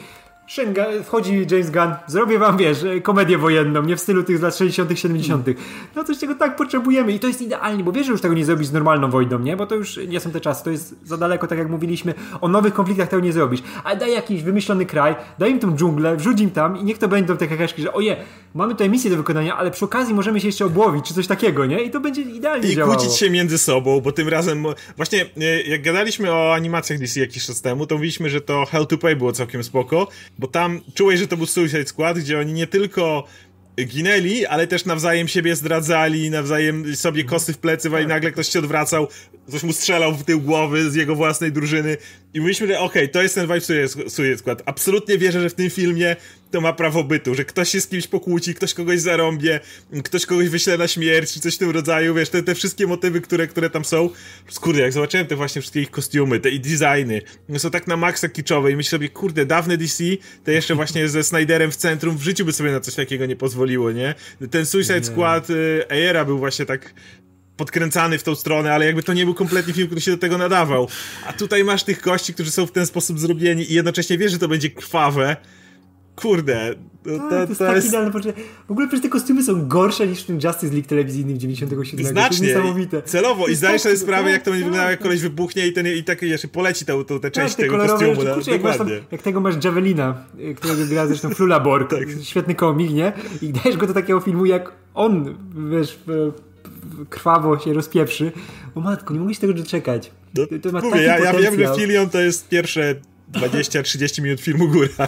B: wchodzi James Gunn, zrobię wam, wiesz, komedię wojenną, nie w stylu tych lat 60 70 No coś czego tak potrzebujemy i to jest idealnie, bo wiesz, że już tego nie zrobić z normalną wojną, nie? Bo to już nie są te czasy, to jest za daleko, tak jak mówiliśmy, o nowych konfliktach tego nie zrobisz. Ale daj jakiś wymyślony kraj, daj im tą dżunglę, wrzuć im tam i niech to będą te kakaszki, że oje, mamy tutaj misję do wykonania, ale przy okazji możemy się jeszcze obłowić, czy coś takiego, nie? I to będzie idealnie
C: I
B: działało.
C: kłócić się między sobą, bo tym razem, właśnie e, jak gadaliśmy o animacjach DC jakiś czas temu, to mówiliśmy, że to Hell to Pay było całkiem spoko, bo tam czułeś, że to był Suicide Squad, gdzie oni nie tylko ginęli, ale też nawzajem siebie zdradzali, nawzajem sobie kosy w plecy, i nagle ktoś się odwracał, ktoś mu strzelał w tył głowy z jego własnej drużyny. I mówiliśmy, że okej, okay, to jest ten vibe Suicide Squad. Absolutnie wierzę, że w tym filmie to ma prawo bytu, że ktoś się z kimś pokłóci, ktoś kogoś zarąbie, ktoś kogoś wyśle na śmierć, czy coś w tym rodzaju, wiesz, te, te wszystkie motywy, które, które tam są. Kurde, jak zobaczyłem te właśnie wszystkie ich kostiumy, te i designy, są tak na maksa kiczowe i myślę sobie, kurde, dawne DC, te jeszcze właśnie ze Snyderem w centrum, w życiu by sobie na coś takiego nie pozwoliło, nie? Ten Suicide Squad y, Era był właśnie tak podkręcany w tą stronę, ale jakby to nie był kompletnie film, który się do tego nadawał. A tutaj masz tych gości, którzy są w ten sposób zrobieni i jednocześnie wiesz, że to będzie krwawe, Kurde,
B: to, to, to, jest, to jest... idealne W ogóle przecież te kostiumy są gorsze niż w tym Justice League telewizyjnym 97.
C: Znacznie.
B: To jest niesamowite.
C: Celowo i zdajesz sobie sprawę, jak to będzie wyglądało, jak koleś wybuchnie i, ten, i tak jeszcze poleci tą, tą, tę część tak, tego kostiumu. Rzeczy, kurczę,
B: jak, tam, jak, tego masz Javelina, y, którego gra zresztą Flula Borg, tak. świetny komik, nie? I dajesz go do takiego filmu, jak on, wiesz, krwawo się rozpieprzy. O matko, nie mogę się tego doczekać.
C: No, to, to ma mówię, ja, ja wiem, że Filion to jest pierwsze 20-30 minut filmu góra.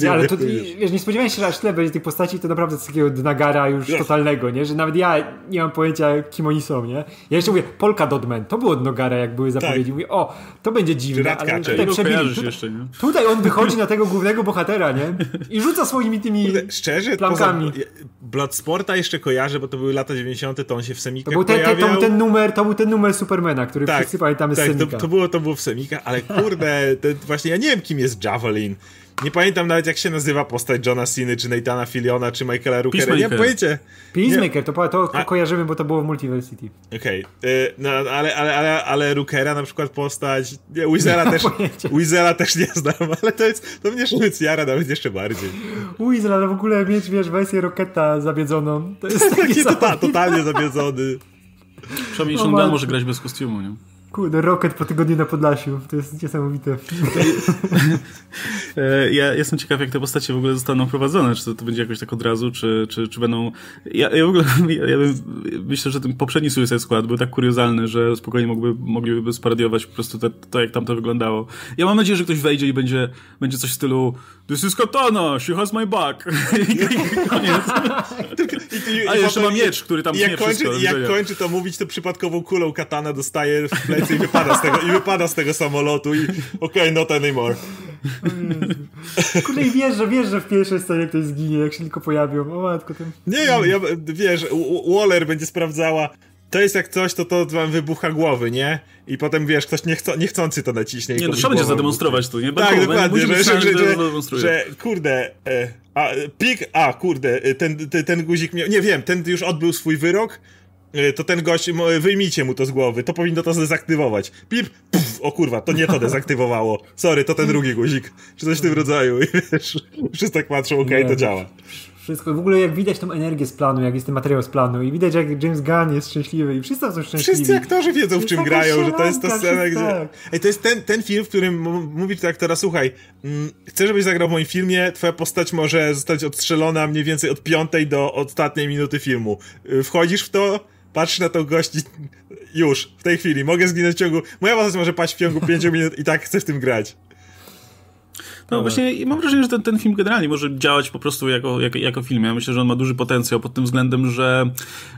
B: Nie, ale to, wiesz, nie spodziewałem się, że aż tyle będzie tych postaci, to naprawdę z takiego Dnagara już yes. totalnego, nie? Że nawet ja nie mam pojęcia, kim oni są, nie? Ja jeszcze mówię, Polka Dodman, to było Dnagara, jak były zapowiedzi. Tak. Mówię, o, to będzie dziwne, ale tutaj przebili. Tutaj, jeszcze, nie? tutaj on wychodzi na tego głównego bohatera, nie? I rzuca swoimi tymi
C: Szczerze, plankami. Poza Bloodsporta jeszcze kojarzę, bo to były lata 90., to on się w semikach
B: to był ten,
C: pojawiał.
B: To był ten numer, to był ten numer Supermana, który tak, wszyscy pamiętamy
C: tak,
B: z semika.
C: To, to, było, to było w semikach, ale kurde, to właśnie ja nie wiem, kim jest Javelin. Nie pamiętam nawet jak się nazywa postać Johna Cena, czy Nathana Filiona, czy Michaela Rookera. Nie mam pojęcia.
B: Peacemaker, to, to kojarzymy, bo to było w Multiversity.
C: Okej, okay. no, ale, ale, ale, ale Rookera na przykład postać, nie, Wizera też, Wizera też nie znam, ale to jest, to mnie Sznycjara nawet jeszcze bardziej.
B: Weasel, ale w ogóle mieć, wiesz, wersję Roketa zabiedzoną, to jest
C: taki tota, totalnie zabiedzony.
A: Przynajmniej Sean Gunn może grać bez kostiumu, nie?
B: Kurde, Rocket po tygodniu na Podlasiu. To jest niesamowite.
A: E, ja jestem ciekaw, jak te postacie w ogóle zostaną prowadzone. Czy to, to będzie jakoś tak od razu, czy, czy, czy będą... Ja, ja w ogóle ja, ja myślę, że ten poprzedni Suicide Squad był tak kuriozalny, że spokojnie mógłby, mogliby sparodiować po prostu to, to, jak tam to wyglądało. Ja mam nadzieję, że ktoś wejdzie i będzie, będzie coś w stylu This is Katana, she has my back. I, koniec. A jeszcze ma miecz, który tam
C: jak kończy, wszystko. Jak kończy to mówić, to przypadkową kulą Katana dostaje w i wypada z tego, i wypada z tego samolotu i okej, okay, not anymore.
B: Kurde i wiesz, że wiesz, że w pierwszej scenie ktoś zginie, jak się tylko pojawią. O matko, ten...
C: Nie, ja, ja wiesz, Waller będzie sprawdzała to jest jak coś, to to wam wybucha głowy, nie? I potem wiesz, ktoś niechco, niechcący to naciśnie.
A: Nie, no trzeba będzie zademonstrować tu, nie?
C: tak, dokładnie, że, że, że, że, kurde, e, a, pik, a kurde, e, ten, ten, ten guzik miał, nie wiem, ten już odbył swój wyrok, to ten gość, wyjmijcie mu to z głowy, to powinno to zdezaktywować. Pip, puf, o kurwa, to nie to dezaktywowało. Sorry, to ten drugi guzik. Czy coś w tym rodzaju. I wiesz, wszyscy tak patrzą, okej, okay, to działa
B: wszystko. W ogóle jak widać tą energię z planu, jak jest ten materiał z planu i widać jak James Gunn jest szczęśliwy i wszyscy są szczęśliwi.
C: Wszyscy aktorzy wiedzą w czym grają, że to jest ta scena, gdzie... Tak. Ej, to jest ten, ten film, w którym mówi do aktora, słuchaj, mm, chcę, żebyś zagrał w moim filmie, twoja postać może zostać odstrzelona mniej więcej od piątej do ostatniej minuty filmu. Y, wchodzisz w to, patrz na tą gości już, w tej chwili, mogę zginąć w ciągu, moja postać może paść w ciągu pięciu minut i tak chcę w tym grać.
A: No właśnie mam wrażenie, że ten, ten film generalnie może działać po prostu jako, jako, jako film. Ja myślę, że on ma duży potencjał pod tym względem, że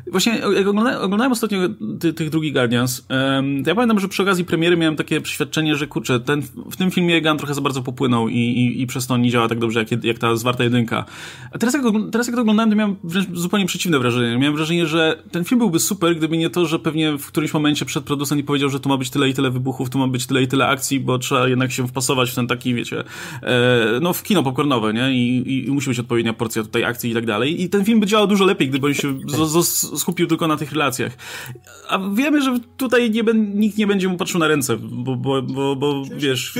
A: właśnie jak oglądałem, oglądałem ostatnio ty, tych drugich Guardians, um, to ja pamiętam, że przy okazji premiery miałem takie przeświadczenie, że kurczę, ten, w tym filmie Gunn trochę za bardzo popłynął i, i, i przez to nie działa tak dobrze, jak, jak ta zwarta jedynka. A teraz jak, teraz jak to oglądałem, to miałem wręcz zupełnie przeciwne wrażenie. Miałem wrażenie, że ten film byłby super, gdyby nie to, że pewnie w którymś momencie przed producent i powiedział, że tu ma być tyle i tyle wybuchów, tu ma być tyle i tyle akcji, bo trzeba jednak się wpasować w ten taki, wiecie, no w kino popcornowe, nie? I, I, musi być odpowiednia porcja tutaj akcji i tak dalej. I ten film by działał dużo lepiej, gdyby on się skupił tylko na tych relacjach. A wiemy, że tutaj nie, nikt nie będzie mu patrzył na ręce, bo, bo, bo, bo wiesz,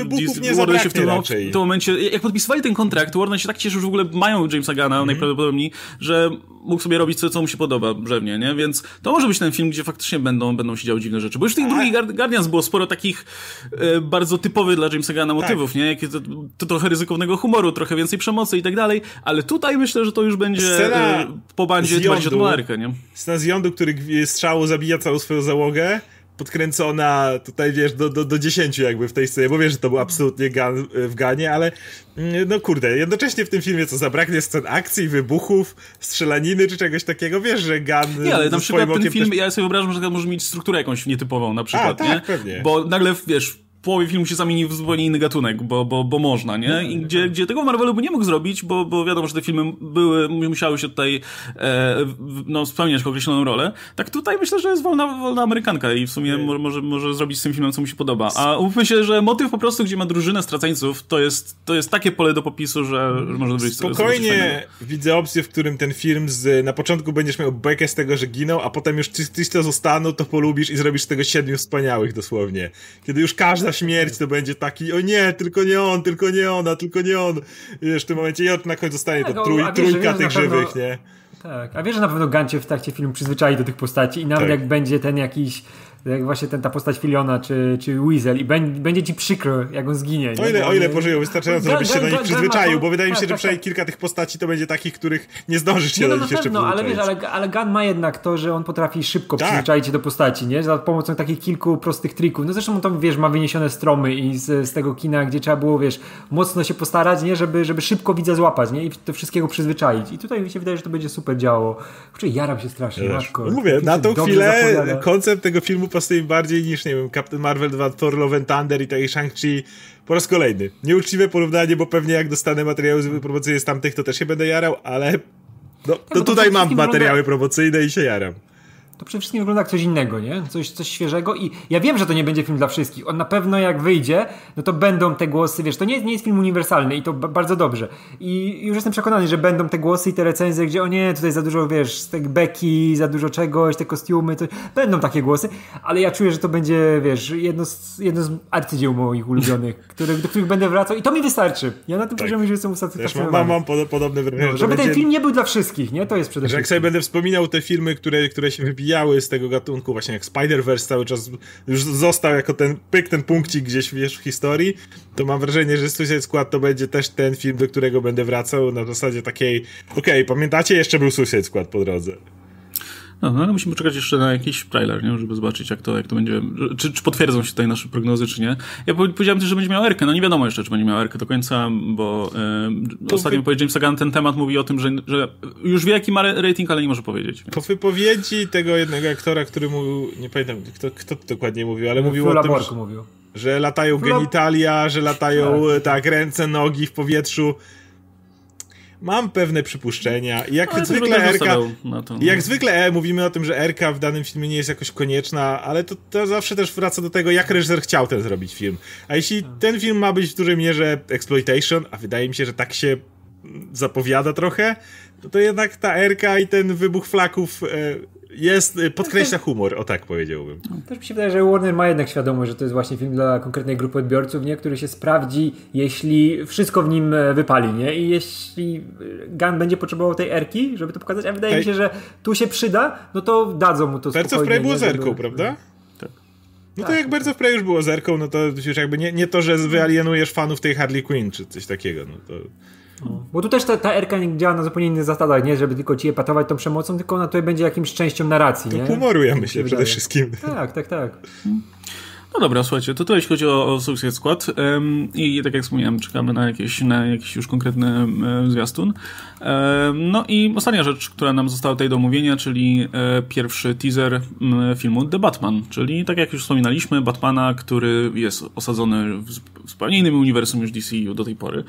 C: Warner się w tym,
A: w tym momencie, jak podpisywali ten kontrakt, Warner się tak cieszy, że w ogóle mają Jamesa Gana mm. najprawdopodobniej, że mógł sobie robić co, co mu się podoba brzewnie, nie? Więc to może być ten film, gdzie faktycznie będą, będą się działy dziwne rzeczy. Bo już w tych drugich Guardians było sporo takich e, bardzo typowych dla Jamesa Gana motywów, tak. nie? Jakie to, to trochę ryzykownego humoru, trochę więcej przemocy i tak dalej, ale tutaj myślę, że to już będzie Scena e, po bandzie dbać o nie?
C: Scena z jądu, który strzału zabija całą swoją załogę, podkręcona tutaj, wiesz, do, do, do 10 jakby w tej scenie, bo wiesz, że to był absolutnie gan, w ganie, ale mm, no kurde, jednocześnie w tym filmie co zabraknie scen akcji, wybuchów, strzelaniny czy czegoś takiego, wiesz, że gan
A: Nie, ale na przykład ten film, też... ja sobie wyobrażam, że może mieć strukturę jakąś nietypową na przykład,
C: A,
A: tak, nie?
C: Pewnie.
A: Bo nagle, wiesz, połowie filmu się zamieni w zupełnie inny gatunek, bo, bo, bo można, nie? I gdzie, gdzie tego Marvelu by nie mógł zrobić, bo, bo wiadomo, że te filmy były, musiały się tutaj e, no, spełniać określoną rolę. Tak tutaj myślę, że jest wolna, wolna Amerykanka i w sumie może, może, może zrobić z tym filmem, co mu się podoba. A umówmy się, że motyw po prostu, gdzie ma drużynę straceńców, to jest, to jest takie pole do popisu, że, może być
C: Spokojnie widzę opcję, w którym ten film z, na początku będziesz miał bekę z tego, że ginął, a potem już ty, to zostaną, to polubisz i zrobisz z tego siedmiu wspaniałych dosłownie. Kiedy już każda śmierć to będzie taki, o nie, tylko nie on, tylko nie ona, tylko nie on. I wiesz, w tym momencie i na końcu zostanie tak, to trój, trójka tych żywych, nie?
B: Tak, a wiesz, że na pewno Gancie w trakcie filmu przyzwyczai do tych postaci i nawet tak. jak będzie ten jakiś jak właśnie ten, ta postać Filiona czy, czy Weasel i będzie ci przykro, jak on zginie.
C: O ile, o ile pożyją wystarczająco, żebyś się do nich przyzwyczaił, bo wydaje mi się, tak, że tak, przynajmniej tak. kilka tych postaci to będzie takich, których nie zdążysz się nie, no, do nich jeszcze
B: pewno, ale wiesz, ale, ale Gunn ma jednak to, że on potrafi szybko tak. przyzwyczaić się do postaci, nie? Za pomocą takich kilku prostych trików. No zresztą to, wiesz, ma wyniesione stromy i z, z tego kina, gdzie trzeba było, wiesz, mocno się postarać, nie? Żeby, żeby szybko widza złapać, nie? I do wszystkiego przyzwyczaić. I tutaj mi się wydaje, że to będzie super działało. Kurczę, jaram się strasznie, matko.
C: No mówię, na tą chwilę zapowiada. koncept tego filmu pasuje mi bardziej niż, nie wiem, Captain Marvel 2, Thor Love and Thunder i taki Shang-Chi po raz kolejny. Nieuczciwe porównanie, bo pewnie jak dostanę materiały promocyjne z tamtych, to też się będę jarał, ale no, to tak, tutaj mam materiały wygląda... promocyjne i się jaram
B: to przede wszystkim wygląda jak coś innego, nie? Coś, coś świeżego i ja wiem, że to nie będzie film dla wszystkich. On na pewno jak wyjdzie, no to będą te głosy, wiesz, to nie, nie jest film uniwersalny i to bardzo dobrze. I już jestem przekonany, że będą te głosy i te recenzje, gdzie o nie, tutaj za dużo, wiesz, tych beki, za dużo czegoś, te kostiumy, to... będą takie głosy, ale ja czuję, że to będzie, wiesz, jedno z, jedno z arcydzieł moich ulubionych, które, do których będę wracał i to mi wystarczy. Ja na tym tak. poziomie już jestem usatysfakcjonowany.
C: Mam, mam podobne wrażenie.
B: No, żeby ten film nie był dla wszystkich, nie? To jest przede wszystkim.
C: Że jak sobie będę wspominał te filmy, które, które się wybijają wybijały z tego gatunku, właśnie jak Spider-Verse cały czas już został jako ten pyk, ten punkcik gdzieś wiesz, w historii, to mam wrażenie, że Suicide Squad to będzie też ten film, do którego będę wracał na zasadzie takiej, okej, okay, pamiętacie, jeszcze był Suicide Squad po drodze.
A: No, no ale musimy czekać jeszcze na jakiś trailer, nie? żeby zobaczyć, jak to, jak to będzie. Czy, czy potwierdzą się tutaj nasze prognozy, czy nie. Ja powiedziałem też, że będzie miał Erkę. No nie wiadomo jeszcze, czy będzie miał Erkę do końca, bo e, ostatnio wypowiedź Jamesa Gunn ten temat mówi o tym, że, że już wie, jaki ma rating, ale nie może powiedzieć.
C: Więc. Po wypowiedzi tego jednego aktora, który mówił, nie pamiętam, kto, kto to dokładnie mówił, ale mówił o tym, że, mówił. że latają genitalia, że latają tak. tak, ręce, nogi w powietrzu mam pewne przypuszczenia. Jak ale zwykle Erka, no. jak zwykle e, mówimy o tym, że Erka w danym filmie nie jest jakoś konieczna, ale to, to zawsze też wraca do tego, jak reżyser chciał ten zrobić film. A jeśli tak. ten film ma być w dużej mierze exploitation, a wydaje mi się, że tak się zapowiada trochę, no to jednak ta Erka i ten wybuch flaków e, jest, y, podkreśla humor, o tak powiedziałbym.
B: Też mi się wydaje, że Warner ma jednak świadomość, że to jest właśnie film dla konkretnej grupy odbiorców, nie? który się sprawdzi, jeśli wszystko w nim e, wypali, nie? I jeśli e, Gun będzie potrzebował tej erki, żeby to pokazać, a wydaje Ej. mi się, że tu się przyda, no to dadzą mu to
C: Birds of Prey było zerką, prawda? Tak. No to tak, jak Birds of Prey już było zerką, no to już jakby nie, nie to, że wyalienujesz fanów tej Harley Quinn czy coś takiego, no to...
B: No. Bo tu też ta, ta Erka nie działa na zupełnie innych zasadach, nie? Żeby tylko ci epatować tą przemocą, tylko ona tutaj będzie jakimś częścią narracji,
C: to
B: nie?
C: humorujemy się przede wszystkim.
B: Tak, tak, tak.
A: No dobra, słuchajcie, to tyle jeśli chodzi o, o Suicide Squad um, i tak jak wspomniałem, czekamy na jakiś, na jakiś już konkretny um, zwiastun. Um, no i ostatnia rzecz, która nam została tutaj do omówienia, czyli e, pierwszy teaser filmu The Batman, czyli tak jak już wspominaliśmy, Batmana, który jest osadzony w, zupełnie innym uniwersum niż DCU do tej pory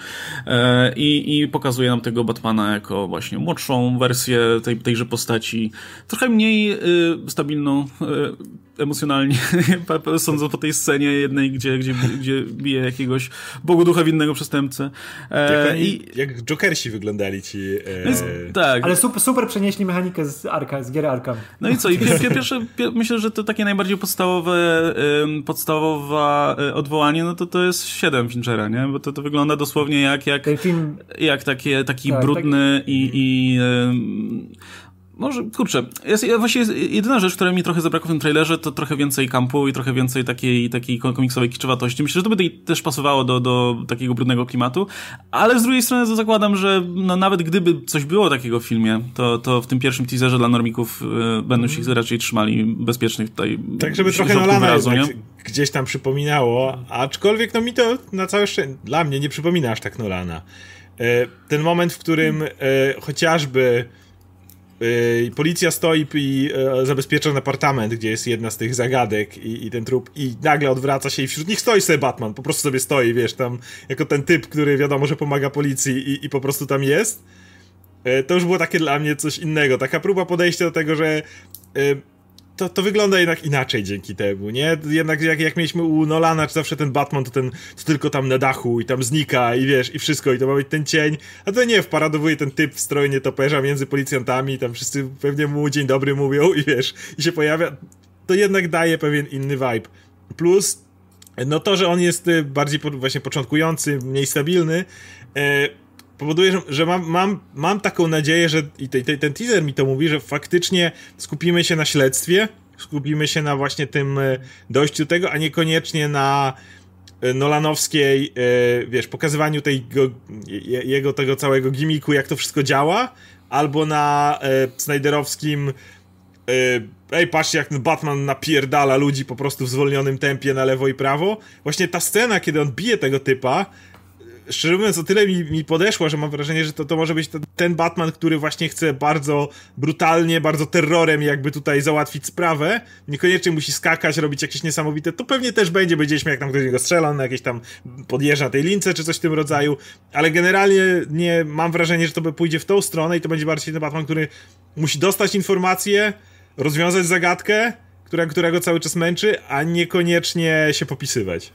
A: e, i, i pokazuje nam tego Batmana jako właśnie młodszą wersję tej, tejże postaci, trochę mniej y, stabilną y, emocjonalnie, sądzą po tej scenie jednej, gdzie, gdzie, gdzie bije jakiegoś Bogu ducha winnego przestępcę.
C: E, jak, i, jak Jokersi wyglądali ci.
B: E... tak. Ale super, super przenieśli mechanikę z Arka, z gier Arkham.
A: No i co? I pier, pierwsze, pier, myślę, że to takie najbardziej podstawowe, podstawowe odwołanie, no to to jest 7 Finchera, nie? Bo to, to wygląda dosłownie jak, jak, Ten film... jak takie, taki tak, brudny tak... i, i może, kurczę, jest, właściwie jedyna rzecz, która mi trochę zabrakło w tym trailerze, to trochę więcej kampu i trochę więcej takiej, takiej komiksowej kiczowatości. Myślę, że to by też pasowało do, do takiego brudnego klimatu, ale z drugiej strony zakładam, że no, nawet gdyby coś było takiego w filmie, to, to w tym pierwszym teaserze dla normików y, będą się raczej trzymali bezpiecznych tutaj
C: Tak, żeby trochę Nolana wyrazu, gdzieś tam przypominało, aczkolwiek no mi to na całe szczęście, dla mnie nie przypomina aż tak Nolana. E, ten moment, w którym e, chociażby policja stoi i yy, zabezpiecza ten apartament, gdzie jest jedna z tych zagadek i, i, ten trup i nagle odwraca się i wśród nich stoi sobie Batman, po prostu sobie stoi, wiesz, tam jako ten typ, który wiadomo, że pomaga policji i, i po prostu tam jest. Yy, to już było takie dla mnie coś innego, taka próba podejścia do tego, że to, to wygląda jednak inaczej dzięki temu, nie? Jednak jak, jak mieliśmy u Nolana, czy zawsze ten Batman, to ten to tylko tam na dachu i tam znika i wiesz, i wszystko, i to ma być ten cień, a to nie, wparadowuje ten typ w stroju nietoperza między policjantami i tam wszyscy pewnie mu dzień dobry mówią i wiesz, i się pojawia, to jednak daje pewien inny vibe. Plus, no to, że on jest y, bardziej właśnie początkujący, mniej stabilny, e, powoduje, że, że mam, mam, mam taką nadzieję, że i te, te, ten teaser mi to mówi, że faktycznie skupimy się na śledztwie, skupimy się na właśnie tym e, dojściu tego, a niekoniecznie na e, Nolanowskiej, e, wiesz, pokazywaniu tego, jego tego całego gimiku, jak to wszystko działa, albo na Snyderowskim ej, patrzcie jak Batman napierdala ludzi po prostu w zwolnionym tempie na lewo i prawo. Właśnie ta scena, kiedy on bije tego typa, szczerze mówiąc, o tyle mi, mi podeszła, że mam wrażenie, że to, to może być ten Batman, który właśnie chce bardzo brutalnie, bardzo terrorem jakby tutaj załatwić sprawę. Niekoniecznie musi skakać, robić jakieś niesamowite. To pewnie też będzie, będziemy jak tam ktoś go strzela, na jakieś tam podjeżdża tej lince, czy coś w tym rodzaju. Ale generalnie nie mam wrażenie, że to pójdzie w tą stronę i to będzie bardziej ten Batman, który musi dostać informację, rozwiązać zagadkę, która, która go cały czas męczy, a niekoniecznie się popisywać.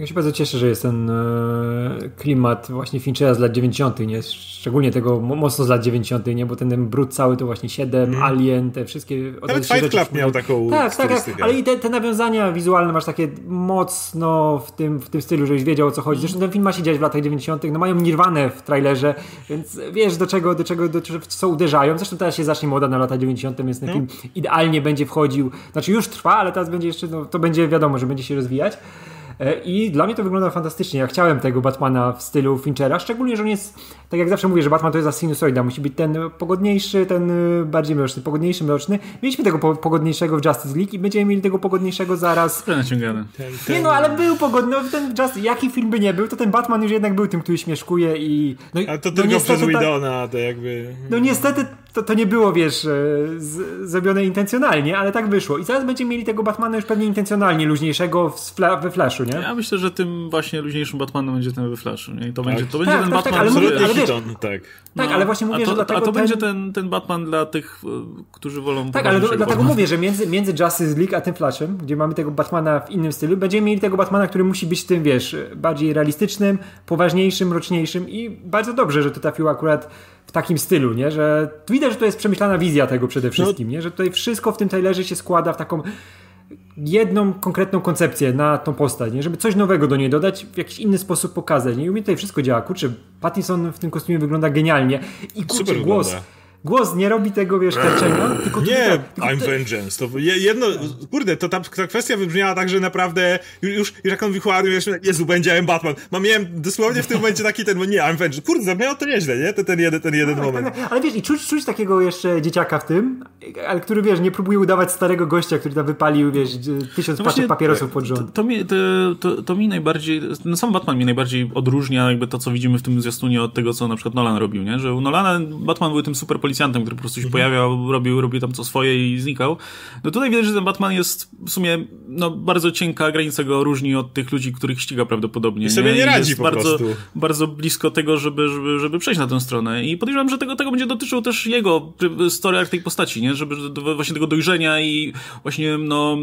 B: Ja się bardzo cieszę, że jest ten e, klimat właśnie Finchera z lat 90., nie? Szczególnie tego mocno z lat 90., nie? Bo ten, ten brud cały to właśnie 7, mm. Alien, te wszystkie...
C: Nawet Fight Club miał taką
B: Tak, tak, tak, ale i te, te, nawiązania wizualne masz takie mocno w tym, w tym stylu, żebyś wiedział o co chodzi. Zresztą ten film ma się dziać w latach 90., no mają Nirwane w trailerze, więc wiesz do czego, do czego, do czego co uderzają. Zresztą teraz się zacznie moda na lata 90., więc ten no. film idealnie będzie wchodził, znaczy już trwa, ale teraz będzie jeszcze, no, to będzie wiadomo, że będzie się rozwijać. E, I dla mnie to wygląda fantastycznie. Ja chciałem tego Batmana w stylu Finchera, szczególnie, że on jest, tak jak zawsze mówię, że Batman to jest za sinusoida. Musi być ten pogodniejszy, ten y, bardziej mroczny, pogodniejszy, mroczny. Mieliśmy tego pogodniejszego w Justice League i będziemy mieli tego pogodniejszego zaraz.
A: Naciągany.
B: Nie no, ale był pogodny. No, ten Just, jaki film by nie był, to ten Batman już jednak był tym, który śmieszkuje i... No,
C: A to no, tylko przez Widona, to jakby...
B: No niestety to, to nie było, wiesz, e, z, zrobione intencjonalnie, ale tak wyszło. I zaraz będziemy mieli tego Batmana już pewnie intencjonalnie luźniejszego w, we Flashu, nie?
A: Ja myślę, że tym właśnie luźniejszym Batmanem będzie ten we Flashu, nie? I to tak. będzie, to będzie
B: tak,
A: ten
B: tak,
A: tak
B: Batman... Tak, ale, mówię, ale wiesz,
C: tak.
B: tak, no, ale właśnie mówię,
A: to,
B: że dlatego
A: A to
B: ten...
A: będzie ten, ten Batman dla tych, e, którzy wolą...
B: Tak, ale do, dlatego mówię, że między, między Justice League a tym Flashem, gdzie mamy tego Batmana w innym stylu, będziemy mieli tego Batmana, który musi być tym, wiesz, bardziej realistycznym, poważniejszym, mroczniejszym i bardzo dobrze, że to trafiło akurat w takim stylu, nie? Że widać, że to jest przemyślana wizja tego przede no. wszystkim, no. nie? Że tutaj wszystko w tym trailerze się składa w taką jedną konkretną koncepcję na tą postać, nie? żeby coś nowego do niej dodać, w jakiś inny sposób pokazać. Nie? I u mnie tutaj wszystko działa. Kurczę, Pattinson w tym kostiumie wygląda genialnie. I kurczę, Super głos. Wygląda głos nie robi tego, wiesz, karczenia, tylko...
C: Nie, tylko, I'm vengeance. To jedno, kurde, to ta, ta kwestia wybrzmiała tak, że naprawdę już, już jak on wychłanił, już, Jezu, będzie I'm Batman. Mam, miałem dosłownie w tym momencie taki ten, nie, I'm vengeance. Kurde, zabrzmiało to nieźle, nie? Ten, ten jeden, ten jeden tak, moment.
B: Tak, ale wiesz, i czuć, czuć takiego jeszcze dzieciaka w tym, ale który, wiesz, nie próbuje udawać starego gościa, który tam wypalił, wiesz, tysiąc no paczek papierosów pod rząd.
A: To, to, mi, to, to, to mi najbardziej, no sam Batman mi najbardziej odróżnia jakby to, co widzimy w tym zwiastunie od tego, co na przykład Nolan robił, nie? Że u Nolana Batman był tym super policjantem, który po prostu się mhm. pojawiał, robił, robił tam co swoje i znikał. No tutaj widać, że ten Batman jest w sumie, no bardzo cienka granica go różni od tych ludzi, których ściga prawdopodobnie.
C: I sobie nie, nie radzi po
A: bardzo,
C: prostu.
A: Bardzo blisko tego, żeby, żeby, żeby przejść na tę stronę. I podejrzewam, że tego, tego będzie dotyczył też jego story arc tej postaci, nie? Żeby właśnie tego dojrzenia i właśnie, no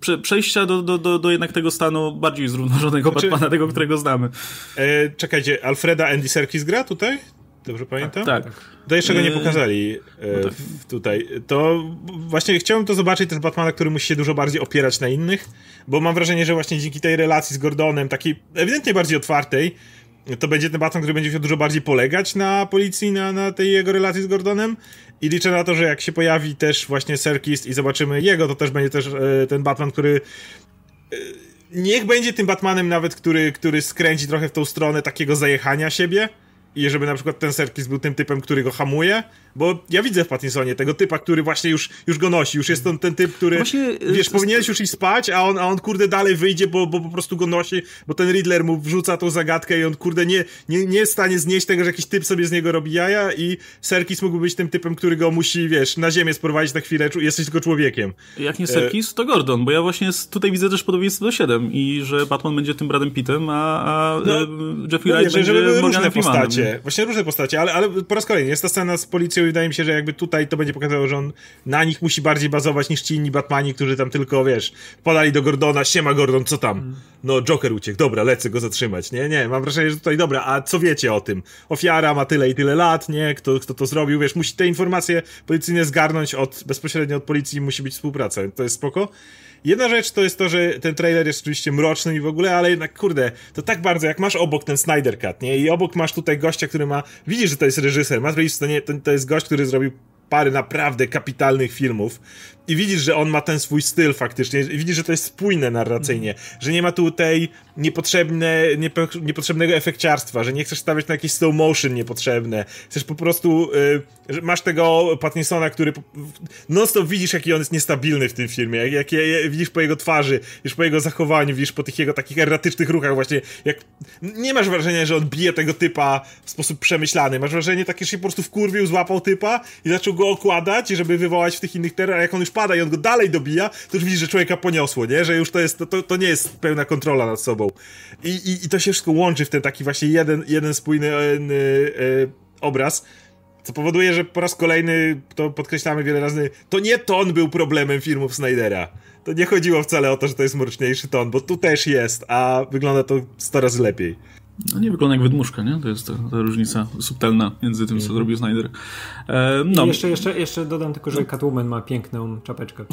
A: prze, przejścia do, do, do, do jednak tego stanu bardziej zrównoważonego znaczy, Batmana, tego, którego znamy.
C: E, czekajcie, Alfreda Andy Serkis gra tutaj? Dobrze pamiętam?
A: Tak.
C: To jeszcze go nie e, pokazali e, no tak. tutaj. To właśnie chciałbym to zobaczyć, ten Batmana, który musi się dużo bardziej opierać na innych, bo mam wrażenie, że właśnie dzięki tej relacji z Gordonem, takiej ewidentnie bardziej otwartej, to będzie ten Batman, który będzie się dużo bardziej polegać na policji, na, na tej jego relacji z Gordonem. I liczę na to, że jak się pojawi też właśnie Serkist i zobaczymy jego, to też będzie też e, ten Batman, który e, niech będzie tym Batmanem nawet, który, który skręci trochę w tą stronę takiego zajechania siebie i żeby na przykład ten Serkis był tym typem, który go hamuje, bo ja widzę w Pattinsonie tego typa, który właśnie już, już go nosi, już jest to ten typ, który, właśnie, wiesz, to, powinieneś już iść spać, a on, a on kurde dalej wyjdzie, bo, bo po prostu go nosi, bo ten Riddler mu wrzuca tą zagadkę i on kurde nie, nie, nie jest w stanie znieść tego, że jakiś typ sobie z niego robi jaja i Serkis mógłby być tym typem, który go musi, wiesz, na ziemię sprowadzić na chwilę, jesteś tylko człowiekiem.
A: Jak nie Serkis, to Gordon, bo ja właśnie tutaj widzę też podobieństwo do 7 i że Batman będzie tym Bradem Pittem, a, a no, e, Jeffrey no, Wright będzie
C: żeby różne postacie, właśnie różne postacie, ale, ale po raz kolejny jest ta scena z policją i wydaje mi się, że jakby tutaj to będzie pokazało, że on na nich musi bardziej bazować niż ci inni Batmani, którzy tam tylko, wiesz, podali do Gordona, siema Gordon, co tam? No, Joker uciekł, dobra, lecę go zatrzymać, nie, nie, mam wrażenie, że tutaj, dobra, a co wiecie o tym? Ofiara ma tyle i tyle lat, nie, kto, kto to zrobił, wiesz, musi te informacje policyjne zgarnąć od, bezpośrednio od policji, musi być współpraca, to jest spoko. Jedna rzecz to jest to, że ten trailer jest oczywiście mroczny i w ogóle, ale jednak, kurde, to tak bardzo, jak masz obok ten Snyder Cut, nie? I obok masz tutaj gościa, który ma, widzisz, że to jest reżyser, Matt Reeves to, nie, to, to jest gość, który zrobił parę naprawdę kapitalnych filmów i widzisz, że on ma ten swój styl faktycznie, i widzisz, że to jest spójne narracyjnie, że nie ma tu tej niepotrzebne, niepo, niepotrzebnego efekciarstwa, że nie chcesz stawiać na jakieś slow motion niepotrzebne, chcesz po prostu, y, masz tego Pattinsona, który non stop widzisz, jaki on jest niestabilny w tym filmie, jak, jak, jak, widzisz po jego twarzy, widzisz po jego zachowaniu, widzisz po tych jego takich erratycznych ruchach właśnie, jak nie masz wrażenia, że on bije tego typa w sposób przemyślany, masz wrażenie takie, że się po prostu wkurwił, złapał typa i zaczął go okładać, żeby wywołać w tych innych terror, jak on już pada i on go dalej dobija, to już widzisz, że człowieka poniosło, nie? Że już to jest, to, to nie jest pełna kontrola nad sobą. I, i, i to się wszystko łączy w ten taki właśnie jeden, jeden spójny yy, yy, obraz, co powoduje, że po raz kolejny, to podkreślamy wiele razy, to nie ton był problemem filmów Snydera. To nie chodziło wcale o to, że to jest mroczniejszy ton, bo tu też jest, a wygląda to 100 razy lepiej.
A: No nie wygląda jak wydmuszka, nie? To jest ta, ta różnica subtelna między tym, co mhm. zrobił Snyder. E,
B: no. jeszcze, jeszcze, jeszcze dodam tylko, że Catwoman ma piękną czapeczkę.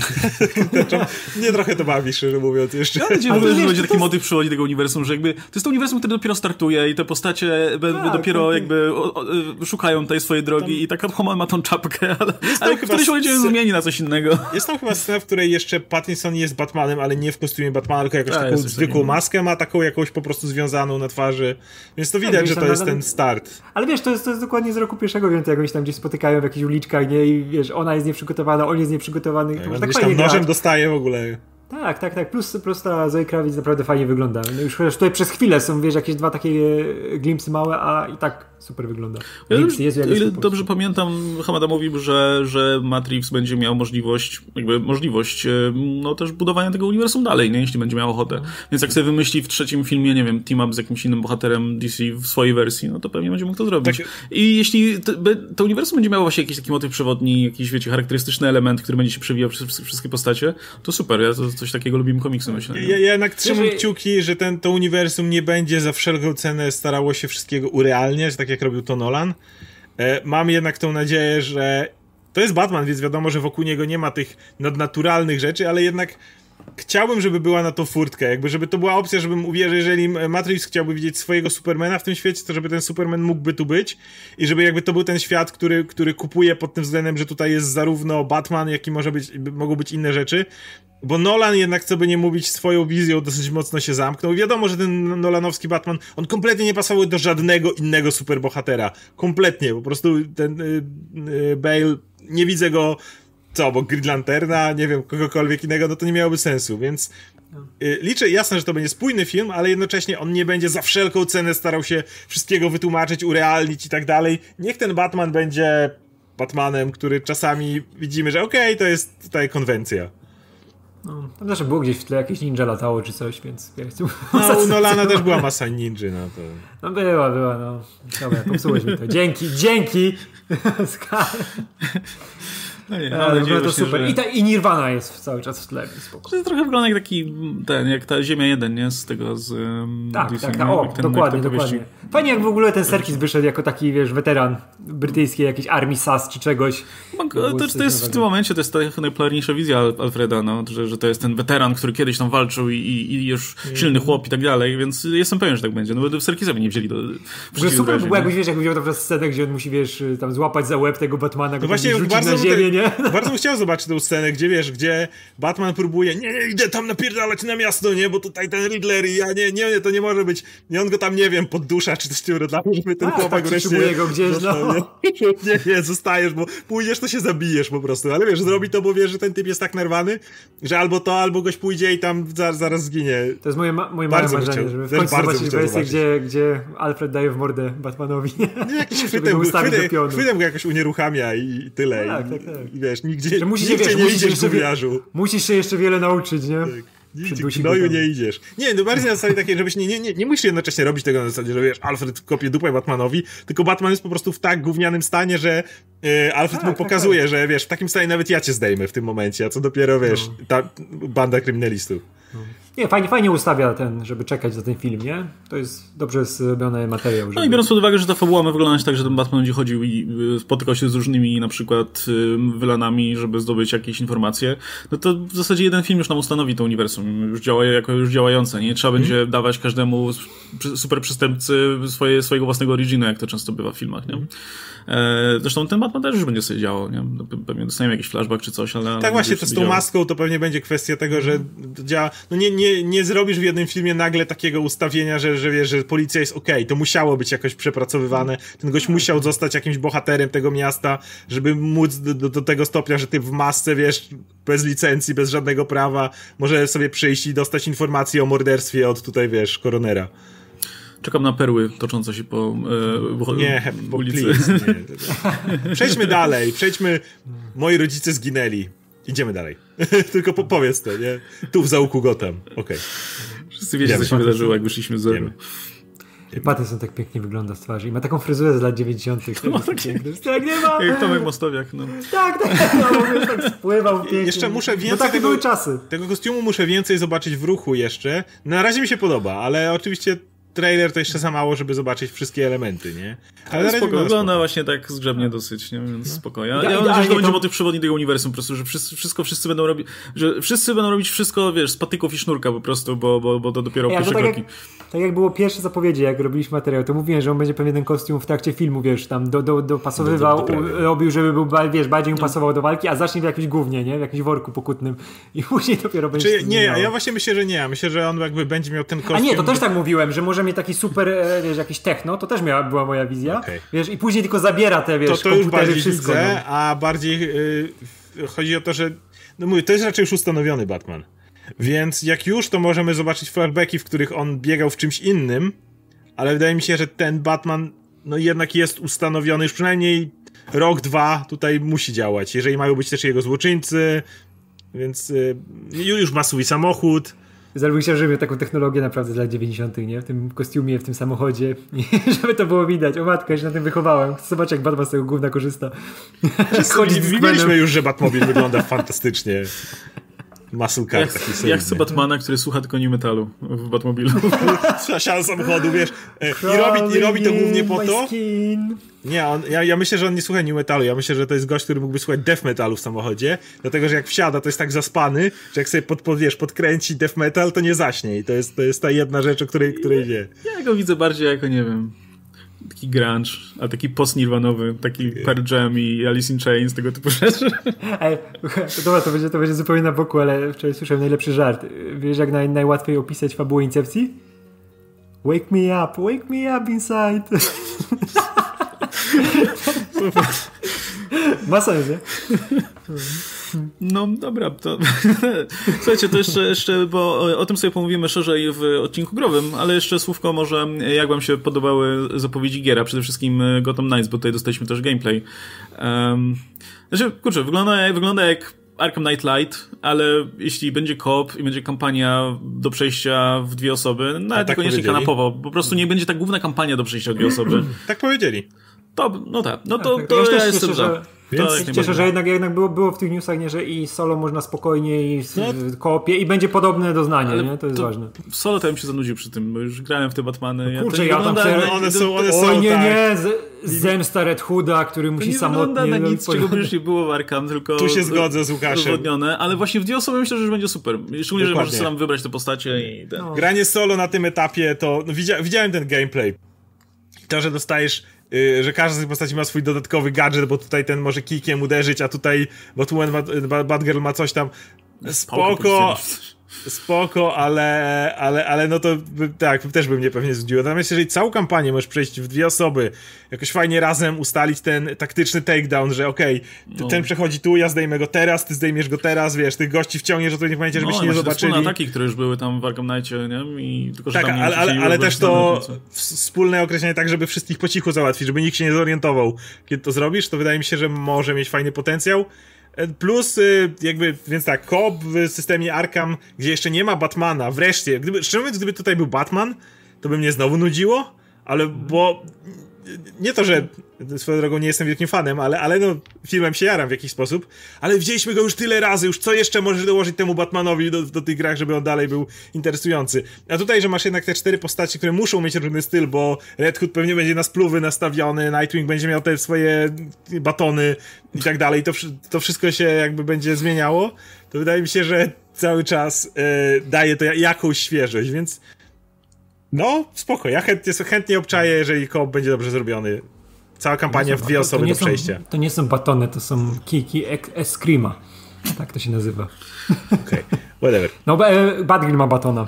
C: nie trochę to bawi, szczerze mówiąc. Jeszcze.
A: Ja nadzieję, że, będzie taki motyw przychodzi tego uniwersum, że jakby to jest to uniwersum, które dopiero startuje i te postacie tak, dopiero tak, jakby o, o, szukają tej swojej drogi tam... i ta Catwoman ma tą czapkę, ale, ale w którymś momencie zmieni na coś innego.
C: Jest tam chyba scena, w której jeszcze Pattinson jest Batmanem, ale nie w kostiumie Batmana, tylko jakąś taką zwykłą maskę ma, taką jakąś po prostu związaną na twarzy więc to tak, widać, że to jest ten start.
B: Ale wiesz, to jest, to jest dokładnie z roku pierwszego, więc jak oni się tam gdzieś spotykają w jakichś uliczkach, nie? I wiesz, ona jest nieprzygotowana, on jest nieprzygotowany.
C: Tak, to tak tam nożem dostaje w ogóle.
B: Tak, tak, tak. Plus, plus ta Zoe Kravitz naprawdę fajnie wygląda. No już tutaj przez chwilę są, wiesz, jakieś dwa takie glimpsy małe, a i tak super wygląda.
A: Ja jest, o ile dobrze pamiętam, Hamada mówił, że, że Matrix będzie miał możliwość, jakby możliwość, e, no też budowania tego uniwersum dalej, nie? Jeśli będzie miał ochotę. No. Więc jak sobie wymyśli w trzecim filmie, nie wiem, team up z jakimś innym bohaterem DC w swojej wersji, no to pewnie będzie mógł to zrobić. Tak. I jeśli to, to, uniwersum będzie miało właśnie jakiś taki motyw przewodni, jakiś, wiecie, charakterystyczny element, który będzie się przewijał przez wszystkie postacie, to super. Ja to, coś takiego lubimy komiksy, myślę.
C: Ja, ja jednak trzymam kciuki, że ten, to uniwersum nie będzie za wszelką cenę starało się wszystkiego urealniać, tak jak robił to Nolan. E, mam jednak tą nadzieję, że to jest Batman, więc wiadomo, że wokół niego nie ma tych nadnaturalnych rzeczy, ale jednak chciałbym, żeby była na to furtka, jakby żeby to była opcja, żebym uwierzył, jeżeli Matrix chciałby widzieć swojego Supermana w tym świecie, to żeby ten Superman mógłby tu być i żeby jakby to był ten świat, który, który kupuje pod tym względem, że tutaj jest zarówno Batman, jak i może być, mogą być inne rzeczy, bo Nolan jednak, co by nie mówić, swoją wizją dosyć mocno się zamknął. Wiadomo, że ten nolanowski Batman, on kompletnie nie pasował do żadnego innego superbohatera. Kompletnie. Po prostu ten y, y, Bale, nie widzę go, co, bo Green Lanterna, nie wiem, kogokolwiek innego, no to nie miałoby sensu, więc y, liczę, jasne, że to będzie spójny film, ale jednocześnie on nie będzie za wszelką cenę starał się wszystkiego wytłumaczyć, urealnić i tak dalej. Niech ten Batman będzie Batmanem, który czasami widzimy, że okej, okay, to jest tutaj konwencja.
B: No, tam zawsze było gdzieś w tle jakieś ninja latało czy coś, więc ja chcę...
C: No, u Nolana też była masa ninja, no to...
B: No była, była, no. Dobra, popsułeś mi to. Dzięki, dzięki! No nie, ale no to super. Że... I, ta, I Nirvana jest cały czas w tle, spoko.
A: To trochę wygląda jak taki, ten, jak ta Ziemia 1, nie? Z tego, z
B: Tak, tak, tak, o, ten, dokładnie, dokładnie. Fajnie jak w ogóle ten Serkis wyszedł jako taki, wiesz, weteran brytyjskiej jakiejś armii SAS czy czegoś.
A: To, to, to jest w tym momencie, to jest ta najpopularniejsza wizja Alfreda, no, że, że to jest ten weteran, który kiedyś tam walczył i, i, już mm. silny chłop i tak dalej, więc jestem pewien, że tak będzie. No bo w Serkisowi nie wzięli do...
B: Że super by było, jakbyś, wiesz, jakbyś wziął tę scenę, gdzie on musi, wiesz, tam złapać za łeb tego Batmana, no właśnie, bardzo na ziemię, nie?
C: Bardzo bym chciał zobaczyć tę scenę, gdzie wiesz, gdzie Batman próbuje, nie, nie, idę tam napierdalać na miasto, nie, bo tutaj ten Riddler i ja, nie, nie, nie, to nie może być, nie, on go tam, nie wiem, poddusza, czy coś tym rodzaju, żeby ten A, chłopak
B: tak, wreszcie... go gdzieś, no.
C: Nie, nie, zostajesz, bo pójdziesz, to się zabijesz po prostu, ale wiesz, zrobi to, bo wiesz, że ten typ jest tak nerwany, że albo to, albo goś pójdzie i tam zaraz, zaraz zginie.
B: To jest moje, ma moje małe marzenie, żeby w końcu zobaczyć wersję, gdzie, gdzie Alfred daje w mordę Batmanowi.
C: Nie, jakiś chwytem, chwytem, chwytem go jakoś unieruchamia i tyle. Tak, tak, tak. I wiesz, nigdzie, że musisz, nigdzie wiesz, nie idziesz, gówniarzu.
B: Musisz się jeszcze wiele nauczyć, nie? Tak.
C: Nigdzie nie idziesz. Nie, no bardziej na zasadzie takiej, żebyś nie, nie, nie, nie musisz jednocześnie robić tego na zasadzie, że wiesz, Alfred kopie dupę Batmanowi, tylko Batman jest po prostu w tak gównianym stanie, że yy, Alfred tak, mu tak, pokazuje, tak, że wiesz, w takim stanie nawet ja cię zdejmę w tym momencie, a co dopiero, wiesz, no. ta banda kryminalistów. No.
B: Nie, fajnie, fajnie ustawia ten, żeby czekać za ten film, nie? To jest dobrze zrobiony materiał. Żeby...
A: No i biorąc pod uwagę, że ta fabuła ma wyglądać tak, że ten Batman będzie chodził i y, spotykał się z różnymi na przykład wylanami, żeby zdobyć jakieś informacje, no to w zasadzie jeden film już nam ustanowi to uniwersum, już działa jako już działające, nie? Trzeba hmm. będzie dawać każdemu super przystępcy swoje, swojego własnego originu, jak to często bywa w filmach, nie? E, zresztą ten Batman też już będzie sobie działał, nie? No, pewnie dostaniemy jakiś flashback czy coś, ale...
C: Tak właśnie, to z tą maską to pewnie będzie kwestia tego, że działa... No nie, nie, nie zrobisz w jednym filmie nagle takiego ustawienia, że, że wiesz, że policja jest okej, okay. to musiało być jakoś przepracowywane, ten gość musiał zostać jakimś bohaterem tego miasta, żeby móc do, do tego stopnia, że ty w masce, wiesz, bez licencji, bez żadnego prawa, może sobie przyjść i dostać informacje o morderstwie od tutaj, wiesz, koronera.
A: Czekam na perły toczące się po,
C: e, nie, ulicy. Please, nie. Przejdźmy dalej. Przejdźmy. Moi rodzice zginęli. Idziemy dalej. Tylko po, powiedz to, nie? Tu w załuku Gotham. Okej. Okay.
A: Wszyscy wiecie, co się wydarzyło, jak wyszliśmy z zero.
B: Patterson tak pięknie wygląda z twarzy i ma taką fryzurę z lat 90. No, tak,
A: tak nie ma. Jak Tomek Mostowiak, no.
B: Tak, tak, no, tak spływał pięknie.
C: Jeszcze muszę więcej
B: no, takie
C: tego,
B: były czasy.
C: tego kostiumu muszę więcej zobaczyć w ruchu jeszcze. Na razie mi się podoba, ale oczywiście trailer to jeszcze za mało, żeby zobaczyć wszystkie elementy, nie?
A: Ale, ale spoko, wygląda właśnie tak zgrzebnie dosyć, nie? Więc no. spoko. Ja, ja, ja mam że to będzie motyw przewodni tego uniwersum po prostu, że wszyscy, wszystko wszyscy będą robić, że wszyscy będą robić wszystko, wiesz, z patyków i sznurka po prostu, bo, bo, bo to dopiero ja, pierwsze to tak kroki.
B: Jak, tak jak było pierwsze zapowiedzi, jak robiliśmy materiał, to mówiłem, że on będzie pewnie ten kostium w trakcie filmu, wiesz, tam do, do, dopasowywał, do, do, do robił, żeby był, wiesz, bardziej mu no. pasował do walki, a zacznie w jakimś głównie, nie? W jakimś worku pokutnym i później dopiero będzie...
C: Czy, nie, ja właśnie myślę, że nie. Myślę, że on jakby będzie miał ten kostium... A
B: nie, to też tak mówiłem, że może mieć taki super E, wiesz, jakiś techno, to też miała, była moja wizja. Okay. Wiesz, i później tylko zabiera te, wiesz,
C: to, to już bardziej wszystko. Widzę, no. A bardziej yy, chodzi o to, że no mówię, to jest raczej już ustanowiony Batman. Więc jak już, to możemy zobaczyć flashbacki, w których on biegał w czymś innym, ale wydaje mi się, że ten Batman no jednak jest ustanowiony już przynajmniej rok, dwa tutaj musi działać, jeżeli mają być też jego złoczyńcy, więc yy, już ma swój samochód,
B: Zrobił się, że miał taką technologię naprawdę z lat 90., nie? W tym kostiumie, w tym samochodzie, żeby to było widać. O matko, ja się na tym wychowałem. Chcę zobaczyć, jak Batman z tego gówna korzysta.
C: Chodzi Widzieliśmy już, że Batmobil wygląda fantastycznie. Muscle car
A: jak, taki Ja chcę Batmana, który słucha tylko nie metalu w Batmobilu.
C: Siada samochodu, wiesz. E, I robi, I robi to głównie po to. Nie, on, ja, ja myślę, że on nie słucha new metalu. Ja myślę, że to jest gość, który mógłby słuchać death metalu w samochodzie. Dlatego, że jak wsiada, to jest tak zaspany, że jak sobie pod, pod, wiesz, podkręci death metal, to nie zaśnie. I to jest, to jest ta jedna rzecz, o której, której wie.
A: Ja go widzę bardziej jako, nie wiem, taki grunge, a taki post-nirwanowy, taki Pearl Jam i Alice in Chains, tego typu rzeczy.
B: Ej, dobra, to będzie, to będzie zupełnie na boku, ale wczoraj słyszałem najlepszy żart. Wiesz, jak naj, najłatwiej opisać fabułę Incepcji? Wake me up, wake me up inside. Ma sens, nie?
A: No dobra, to słuchajcie, to jeszcze, jeszcze bo o tym sobie pomówimy szerzej w odcinku growym, ale jeszcze słówko może, jak wam się podobały zapowiedzi giera, przede wszystkim Gotham Knights, bo tutaj dostaliśmy też gameplay. Um, znaczy, kurczę, wygląda, wygląda jak Arkham Knight Light, ale jeśli będzie koop i będzie kampania do przejścia w dwie osoby, nawet tak niekoniecznie kanapowo, po prostu nie będzie ta główna kampania do przejścia w dwie osoby.
C: tak powiedzieli.
A: To, no tak, no to, tak, to, to ja, ja jestem za.
B: Więc to cieszę, że jednak, jednak było, było w tych newsach, nie, że i solo można spokojnie i w no. koopie i będzie podobne doznanie, nie? To jest to ważne.
A: W solo to ja bym się zanudził przy tym, bo już grałem w te Batmany.
B: No kurczę, ja, ja tam
C: chcę... One są, one są,
B: Oj, nie, tak. nie, zemsta Red Hooda, który musi
A: nie
B: samotnie...
A: nie na nic, czego by już nie było w Arkham, tylko...
C: Tu się zgodzę z Łukaszem.
A: ale właśnie w dwie osoby myślę, że już będzie super. Szczególnie, Dokładnie. że możesz sam wybrać te postacie i... Ten. No.
C: Granie solo na tym etapie to... No, widziałem ten gameplay. To, że dostajesz Y, że każda z tych postaci ma swój dodatkowy gadżet, bo tutaj ten może kikiem uderzyć, a tutaj Batwoman ma, Batgirl ma coś tam. Spoko, spoko, ale, ale, ale no to tak, też bym mnie pewnie znudziło. Natomiast jeżeli całą kampanię możesz przejść w dwie osoby, jakoś fajnie razem ustalić ten taktyczny takedown, że okej, okay, no. ten przechodzi tu, ja zdejmę go teraz, ty zdejmiesz go teraz, wiesz, tych gości wciągniesz, że to nie pamiętacie, żebyście no, nie zobaczyli.
A: No, ataki, które już były tam w Arkham Knightie, nie? I tylko,
C: tak, ale, ale, ale też to wspólne określenie tak, żeby wszystkich po cichu załatwić, żeby nikt się nie zorientował, kiedy to zrobisz, to wydaje mi się, że może mieć fajny potencjał. Plus, y, jakby, więc tak, koop w systemie Arkham, gdzie jeszcze nie ma Batmana, wreszcie, gdyby, szczerze mówiąc, gdyby tutaj był Batman, to by mnie znowu nudziło, ale bo nie to, że swoją drogą nie jestem wielkim fanem, ale, ale no, filmem się jaram w jakiś sposób, ale widzieliśmy go już tyle razy, już co jeszcze możesz dołożyć temu Batmanowi do, do tych grach, żeby on dalej był interesujący. A tutaj, że masz jednak te cztery postaci, które muszą mieć różny styl, bo Red Hood pewnie będzie na spluwy nastawiony, Nightwing będzie miał te swoje batony i tak dalej, to, to wszystko się jakby będzie zmieniało, to wydaje mi się, że cały czas e, daje to jakąś świeżość, więc no, spoko. Ja chętnie, chętnie obczaję, jeżeli koop będzie dobrze zrobiony. Cała kampania w dwie osoby do przejścia.
B: Są, to nie są batony, to są kiki eskrima. Tak to się nazywa.
C: Okej, okay. whatever.
B: No, e, Badgrill ma batona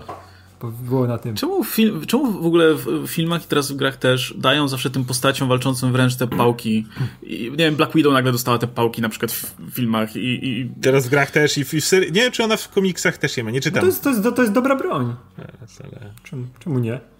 B: było na tym.
A: Czemu, film, czemu w ogóle w filmach i teraz w grach też dają zawsze tym postaciom walczącym wręcz te pałki? I, nie wiem, Black Widow nagle dostała te pałki na przykład w filmach i... i...
C: Teraz w grach też i w, w serii... Nie wiem, czy ona w komiksach też nie ma, nie czytam. No
B: to, jest, to, jest, to jest dobra broń. Ale... Czemu, czemu nie?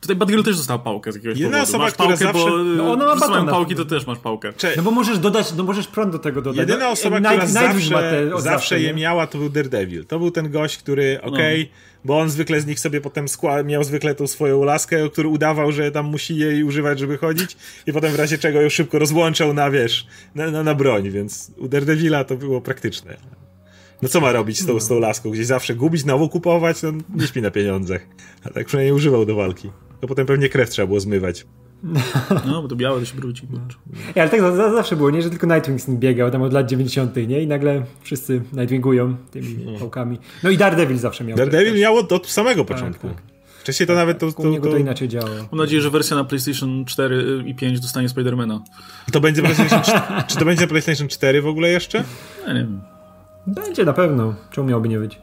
A: Tutaj Batgirl też dostała pałkę z jakiegoś
C: Jedna
A: powodu.
C: osoba, masz pałkę, zawsze... bo
A: no ona ma baton pałki, to też masz pałkę.
B: No bo możesz dodać, no możesz prąd do tego dodać.
C: Jedyna osoba, Night, która Night zawsze, zawsze je miała, to był Daredevil. To był ten gość, który, no. okej, okay, no. bo on zwykle z nich sobie potem skła... miał zwykle tą swoją laskę, który udawał, że tam musi jej używać, żeby chodzić i potem w razie czego ją szybko rozłączał na, wiesz, na, na, na broń, więc u Daredevila to było praktyczne. No co ma robić z tą, z tą laską? Gdzieś zawsze gubić, znowu kupować? No nie śpi na pieniądzach. A tak przynajmniej używał do walki. To potem pewnie krew trzeba było zmywać.
A: No, bo to białe to się brudzi. No.
B: Ja, ale tak zawsze było, nie? Że tylko Nightwing z nim biegał tam od lat 90., nie? I nagle wszyscy Nightwingują tymi no. pałkami. No i Daredevil zawsze miał.
C: Daredevil tak miał od, od samego tak, początku. Tak, tak. Wcześniej to nawet to,
B: to, to... niego to inaczej działało.
A: Mam nadzieję, że wersja na PlayStation 4 i 5 dostanie Spidermana.
C: To będzie PlayStation 4, Czy to będzie na PlayStation 4 w ogóle jeszcze?
A: Ja nie wiem.
B: Będzie na pewno. Czemu miałoby nie być?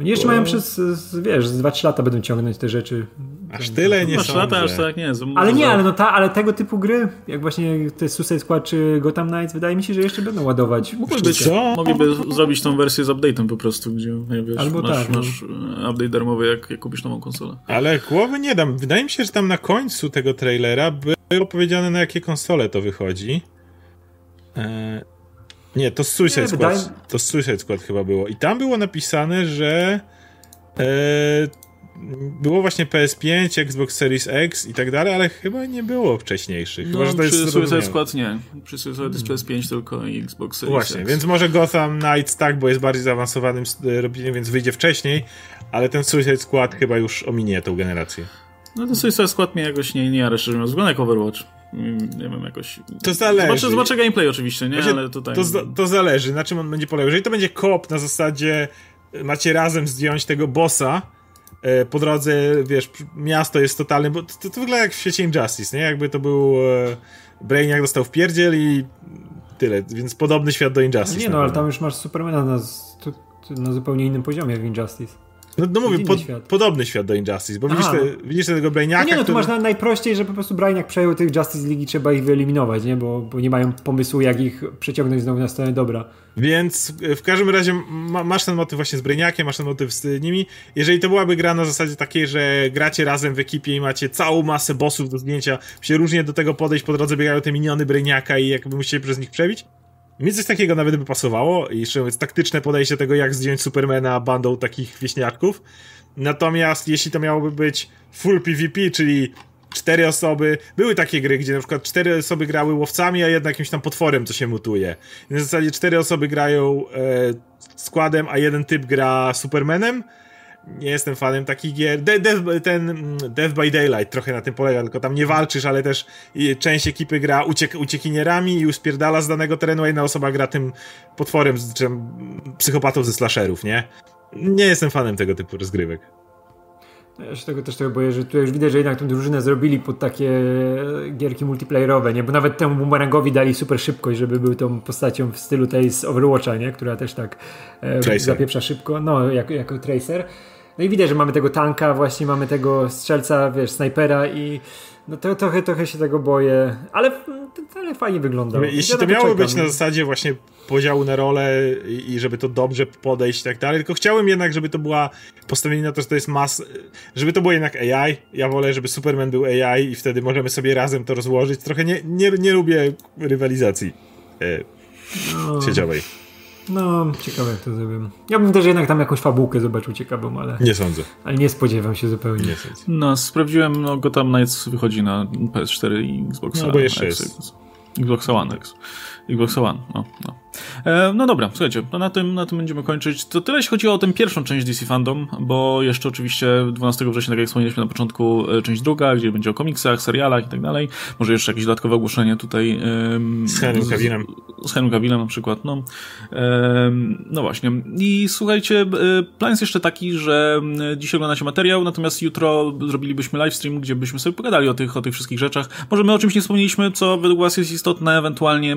B: Oni jeszcze Bo... mają przez, wiesz, z 2-3 lata będą ciągnąć te rzeczy.
C: Aż tyle nie
A: są. lata aż tak nie.
B: Ale nie, ale, no ta, ale tego typu gry, jak właśnie te Suicide Squad czy Gotham Knights, wydaje mi się, że jeszcze będą ładować.
A: Być, co? mogliby zrobić tą wersję z update'em po prostu, gdzie wiesz,
B: Albo
A: masz,
B: tak, no.
A: masz no. update darmowy, jak, jak kupisz nową konsolę.
C: Ale głowy nie dam. Wydaje mi się, że tam na końcu tego trailera było powiedziane, na jakie konsole to wychodzi. Eee, nie, to Suicide nie, Squad. Wydaje... To Suicide Squad chyba było. I tam było napisane, że e, było właśnie PS5, Xbox Series X i tak dalej, ale chyba nie było wcześniejszych.
A: No, chyba, to przy Suicide Squad nie. Przy Suicide jest PS5 tylko i Xbox Series
C: Właśnie,
A: X.
C: więc może Gotham Knights tak, bo jest bardziej zaawansowanym e, robieniem, więc wyjdzie wcześniej, ale ten Suicide Squad chyba już ominie tą generację.
A: No ten Suicide Squad mnie jakoś nie, nie jara, szczerze mówiąc. Wygląda jak Overwatch. Mm, nie wiem, jakoś...
C: To zależy.
A: Zobaczę, zobaczę gameplay oczywiście, nie? Ale tutaj...
C: To, to zależy, na czym on będzie polegał. Jeżeli to będzie kop na zasadzie macie razem zdjąć tego bossa, e, po drodze, wiesz, miasto jest totalne, bo to, to wygląda jak w świecie Injustice, nie? Jakby to był e, Brainiac dostał w pierdziel i tyle, więc podobny świat do Injustice.
B: Nie no, ale tam już masz Supermana na, na zupełnie innym poziomie w Injustice.
C: No, no mówię, świat. podobny świat do Injustice, bo widzisz, te, widzisz tego Brainiaka,
B: no Nie, no
C: tu
B: masz na, najprościej, że po prostu Brainiak przejął tych Justice League i trzeba ich wyeliminować, nie? Bo, bo nie mają pomysłu, jak ich przeciągnąć znowu na stronę dobra.
C: Więc w każdym razie ma, masz ten motyw właśnie z Brainiakiem, masz ten motyw z nimi. Jeżeli to byłaby gra na zasadzie takiej, że gracie razem w ekipie i macie całą masę bossów do zdjęcia, się różnie do tego podejść, po drodze biegają te miniony Brainiaka i jakby musicie przez nich przebić, mi coś takiego nawet by pasowało i jeszcze mówiąc, taktyczne podejście tego, jak zdjąć Supermana bandą takich wieśniaków. Natomiast jeśli to miałoby być full PvP, czyli cztery osoby. Były takie gry, gdzie na przykład cztery osoby grały łowcami, a jedna jakimś tam potworem, co się mutuje. I na zasadzie cztery osoby grają e, składem, a jeden typ gra Supermanem nie jestem fanem takich gier. De, de, ten mm, Death by Daylight trochę na tym polega, tylko tam nie walczysz, ale też część ekipy gra uciek, uciekinierami i uspierdala z danego terenu, a jedna osoba gra tym potworem, czy psychopatą ze slasherów, nie? Nie jestem fanem tego typu rozgrywek.
B: Ja się tego też tego boję, że tu już widać, że jednak tę drużynę zrobili pod takie gierki multiplayerowe, nie? Bo nawet temu boomerangowi dali super szybkość, żeby był tą postacią w stylu tej z Overwatcha, nie? Która też tak e, zapieprza szybko, no, jako, jako tracer. No i widać, że mamy tego tanka, właśnie mamy tego strzelca, wiesz, snajpera i no to trochę, trochę się tego boję, ale, ale fajnie wygląda.
C: Jeśli to miało być na zasadzie właśnie podziału na role i, żeby to dobrze podejść i tak dalej, tylko chciałem jednak, żeby to była postawienie na to, że to jest mas, żeby to było jednak AI. Ja wolę, żeby Superman był AI i wtedy możemy sobie razem to rozłożyć. Trochę nie, nie, nie lubię rywalizacji e, no. sieciowej.
B: No, ciekawe jak to zrobię. Ja bym też jednak tam jakąś fabułkę zobaczył ciekawą, ale...
C: Nie sądzę.
B: Ale nie spodziewam się zupełnie.
C: Nie sądzę.
A: No, sprawdziłem, no Gotham Knights wychodzi na PS4 i Xbox
C: No, bo jeszcze jest.
A: Xbox One X. Xbox One, no, no. E, no dobra, słuchajcie, na tym, na tym będziemy kończyć. To tyle, jeśli chodzi o tę pierwszą część DC Fandom, bo jeszcze oczywiście 12 września, tak jak wspomnieliśmy na początku, e, część druga, gdzie będzie o komiksach, serialach i tak dalej. Może jeszcze jakieś dodatkowe ogłoszenie tutaj. E,
C: z Henrym Cavillem.
A: Z, z Henrym Cavillem na przykład, no. no właśnie. I słuchajcie, e, plan jest jeszcze taki, że dzisiaj oglądacie materiał, natomiast jutro zrobilibyśmy livestream, gdzie byśmy sobie pogadali o tych, o tych wszystkich rzeczach. Może my o czymś nie wspomnieliśmy, co według was jest istotne, ewentualnie,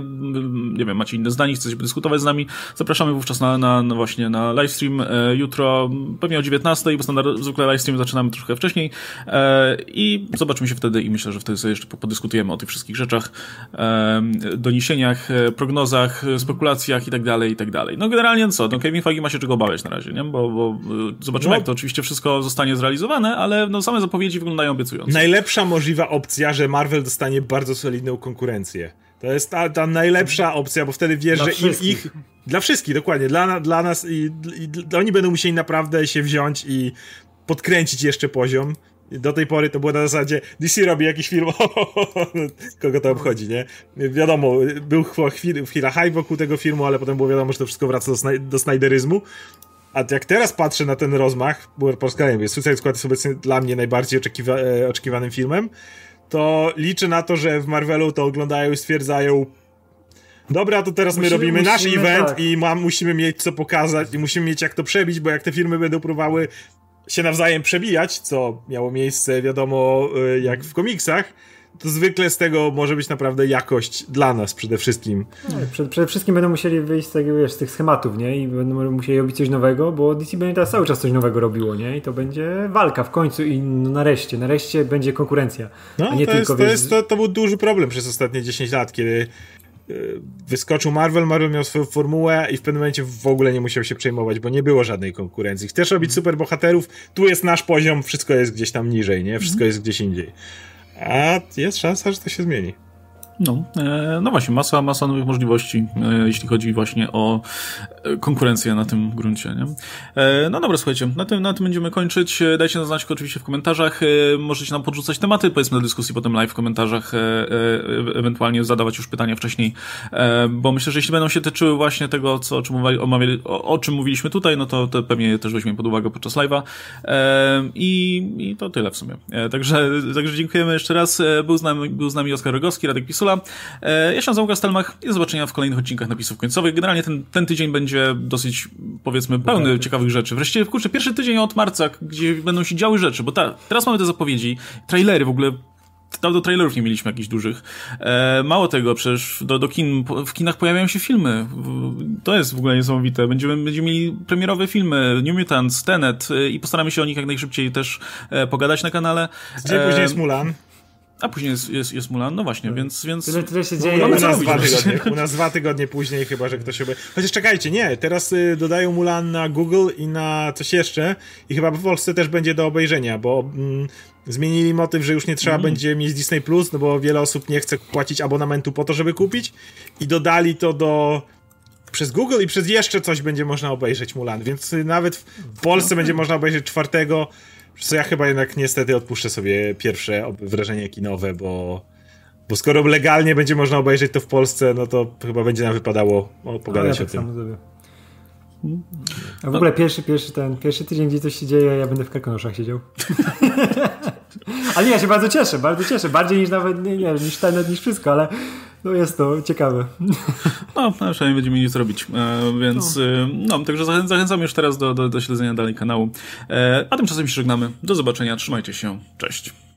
A: nie wiem, macie inne zdanie, chcecie dyskutować z nami, zapraszamy wówczas na, na, na właśnie na livestream e, jutro, pewnie o 19, bo standard, zwykle livestream zaczynamy troszkę wcześniej e, i zobaczymy się wtedy i myślę, że wtedy sobie jeszcze podyskutujemy o tych wszystkich rzeczach, e, doniesieniach, prognozach, spekulacjach i tak dalej, i tak dalej. No generalnie co, no Kevin Feige ma się czego obawiać na razie, nie? Bo, bo zobaczymy, no. jak to oczywiście wszystko zostanie zrealizowane, ale no same zapowiedzi wyglądają obiecująco.
C: Najlepsza możliwa opcja, że Marvel dostanie bardzo solidną konkurencję. To jest ta, ta najlepsza opcja, bo wtedy wiesz,
B: dla
C: że
B: wszystkich.
C: ich. Dla wszystkich, dokładnie. Dla, dla nas i, i, oni będą musieli naprawdę się wziąć i podkręcić jeszcze poziom. Do tej pory to było na zasadzie DC robi jakiś film, kogo to obchodzi, nie? Wiadomo, był chwila, chwila hype wokół tego filmu, ale potem było wiadomo, że to wszystko wraca do, snaj do snajderyzmu. A jak teraz patrzę na ten rozmach, bo po raz kolejny, Suicide Squad jest obecnie dla mnie najbardziej oczekiwa e, oczekiwanym filmem, to liczę na to, że w Marvelu to oglądają i stwierdzają dobra, to teraz musimy, my robimy musimy, nasz event tak. i mam, musimy mieć co pokazać i musimy mieć jak to przebić, bo jak te firmy będą próbowały się nawzajem przebijać, co miało miejsce, wiadomo, y, jak w komiksach, to zwykle z tego może być naprawdę jakość dla nas przede wszystkim.
B: No, przede, przede, wszystkim będą musieli wyjść z, tego, wiesz, z tych schematów, nie? I będą musieli robić coś nowego, bo DC będzie teraz cały czas coś nowego robiło, nie? I to będzie walka w końcu i no nareszcie, nareszcie będzie konkurencja.
C: No, a nie to, tylko, jest, to, jest, to, to był duży problem przez ostatnie 10 lat, kiedy y, wyskoczył Marvel, Marvel miał swoją formułę i w pewnym momencie w ogóle nie musiał się przejmować, bo nie było żadnej konkurencji. Chcesz robić super bohaterów, tu jest nasz poziom, wszystko jest gdzieś tam niżej, nie? Wszystko jest gdzieś indziej. A jest szansa, że to się zmieni.
A: No, e, no właśnie, masa, masa nowych możliwości, e, jeśli chodzi właśnie o e, konkurencję na tym gruncie. Nie? No dobra, słuchajcie, na tym, na tym będziemy kończyć. Dajcie nam znać oczywiście w komentarzach. Możecie nam podrzucać tematy, powiedzmy, do dyskusji potem live w komentarzach, ewentualnie zadawać już pytania wcześniej, bo myślę, że jeśli będą się tyczyły właśnie tego, co, o, czym omawiali, o, o czym mówiliśmy tutaj, no to, to pewnie też weźmiemy pod uwagę podczas live'a. I, I to tyle w sumie. Także, także dziękujemy jeszcze raz. Był z nami, był z nami Oskar Rogowski, Radek Pisula. Ja się nazywam Gastelmach i do zobaczenia w kolejnych odcinkach napisów końcowych. Generalnie ten, ten tydzień będzie dosyć, powiedzmy, pełny ciekawych rzeczy. Wreszcie, kurczę, pierwszy tydzień od marca, gdzie będą się działy rzeczy, bo ta, teraz mamy te zapowiedzi, trailery w ogóle do trailerów nie mieliśmy jakichś dużych. E, mało tego, przecież do, do kin, w kinach pojawiają się filmy. To jest w ogóle niesamowite. Będziemy, będziemy mieli premierowe filmy, New Mutants, Tenet e, i postaramy się o nich jak najszybciej też e, pogadać na kanale.
C: Gdzie później jest Mulan?
A: A później jest, jest, jest Mulan, no właśnie, no. więc... więc...
B: Tyle, tyle się dzieje.
C: u, nas dwa tygodnie, u nas dwa tygodnie później chyba, że ktoś się... Chociaż czekajcie, nie, teraz y, dodają Mulan na Google i na coś jeszcze i chyba w Polsce też będzie do obejrzenia, bo mm, zmienili motyw, że już nie trzeba mm. będzie mieć Disney+, Plus, no bo wiele osób nie chce płacić abonamentu po to, żeby kupić i dodali to do przez Google i przez jeszcze coś będzie można obejrzeć Mulan, więc y, nawet w Polsce będzie można obejrzeć czwartego co ja chyba jednak niestety odpuszczę sobie pierwsze wrażenie kinowe, bo, bo skoro legalnie będzie można obejrzeć to w Polsce, no to chyba będzie nam wypadało o, pogadać no, ja tak o tym.
B: A w ogóle pierwszy, pierwszy, ten, pierwszy tydzień, gdzie coś się dzieje, ja będę w karkonoszach siedział. ale nie, ja się bardzo cieszę, bardzo cieszę. Bardziej niż nawet, nie, nie niż ten, niż wszystko, ale no jest to ciekawe.
A: No, no przynajmniej będziemy co robić. E, więc, no. E, no, także zachę zachęcam już teraz do, do, do śledzenia dalej kanału. E, a tymczasem się żegnamy. Do zobaczenia, trzymajcie się. Cześć.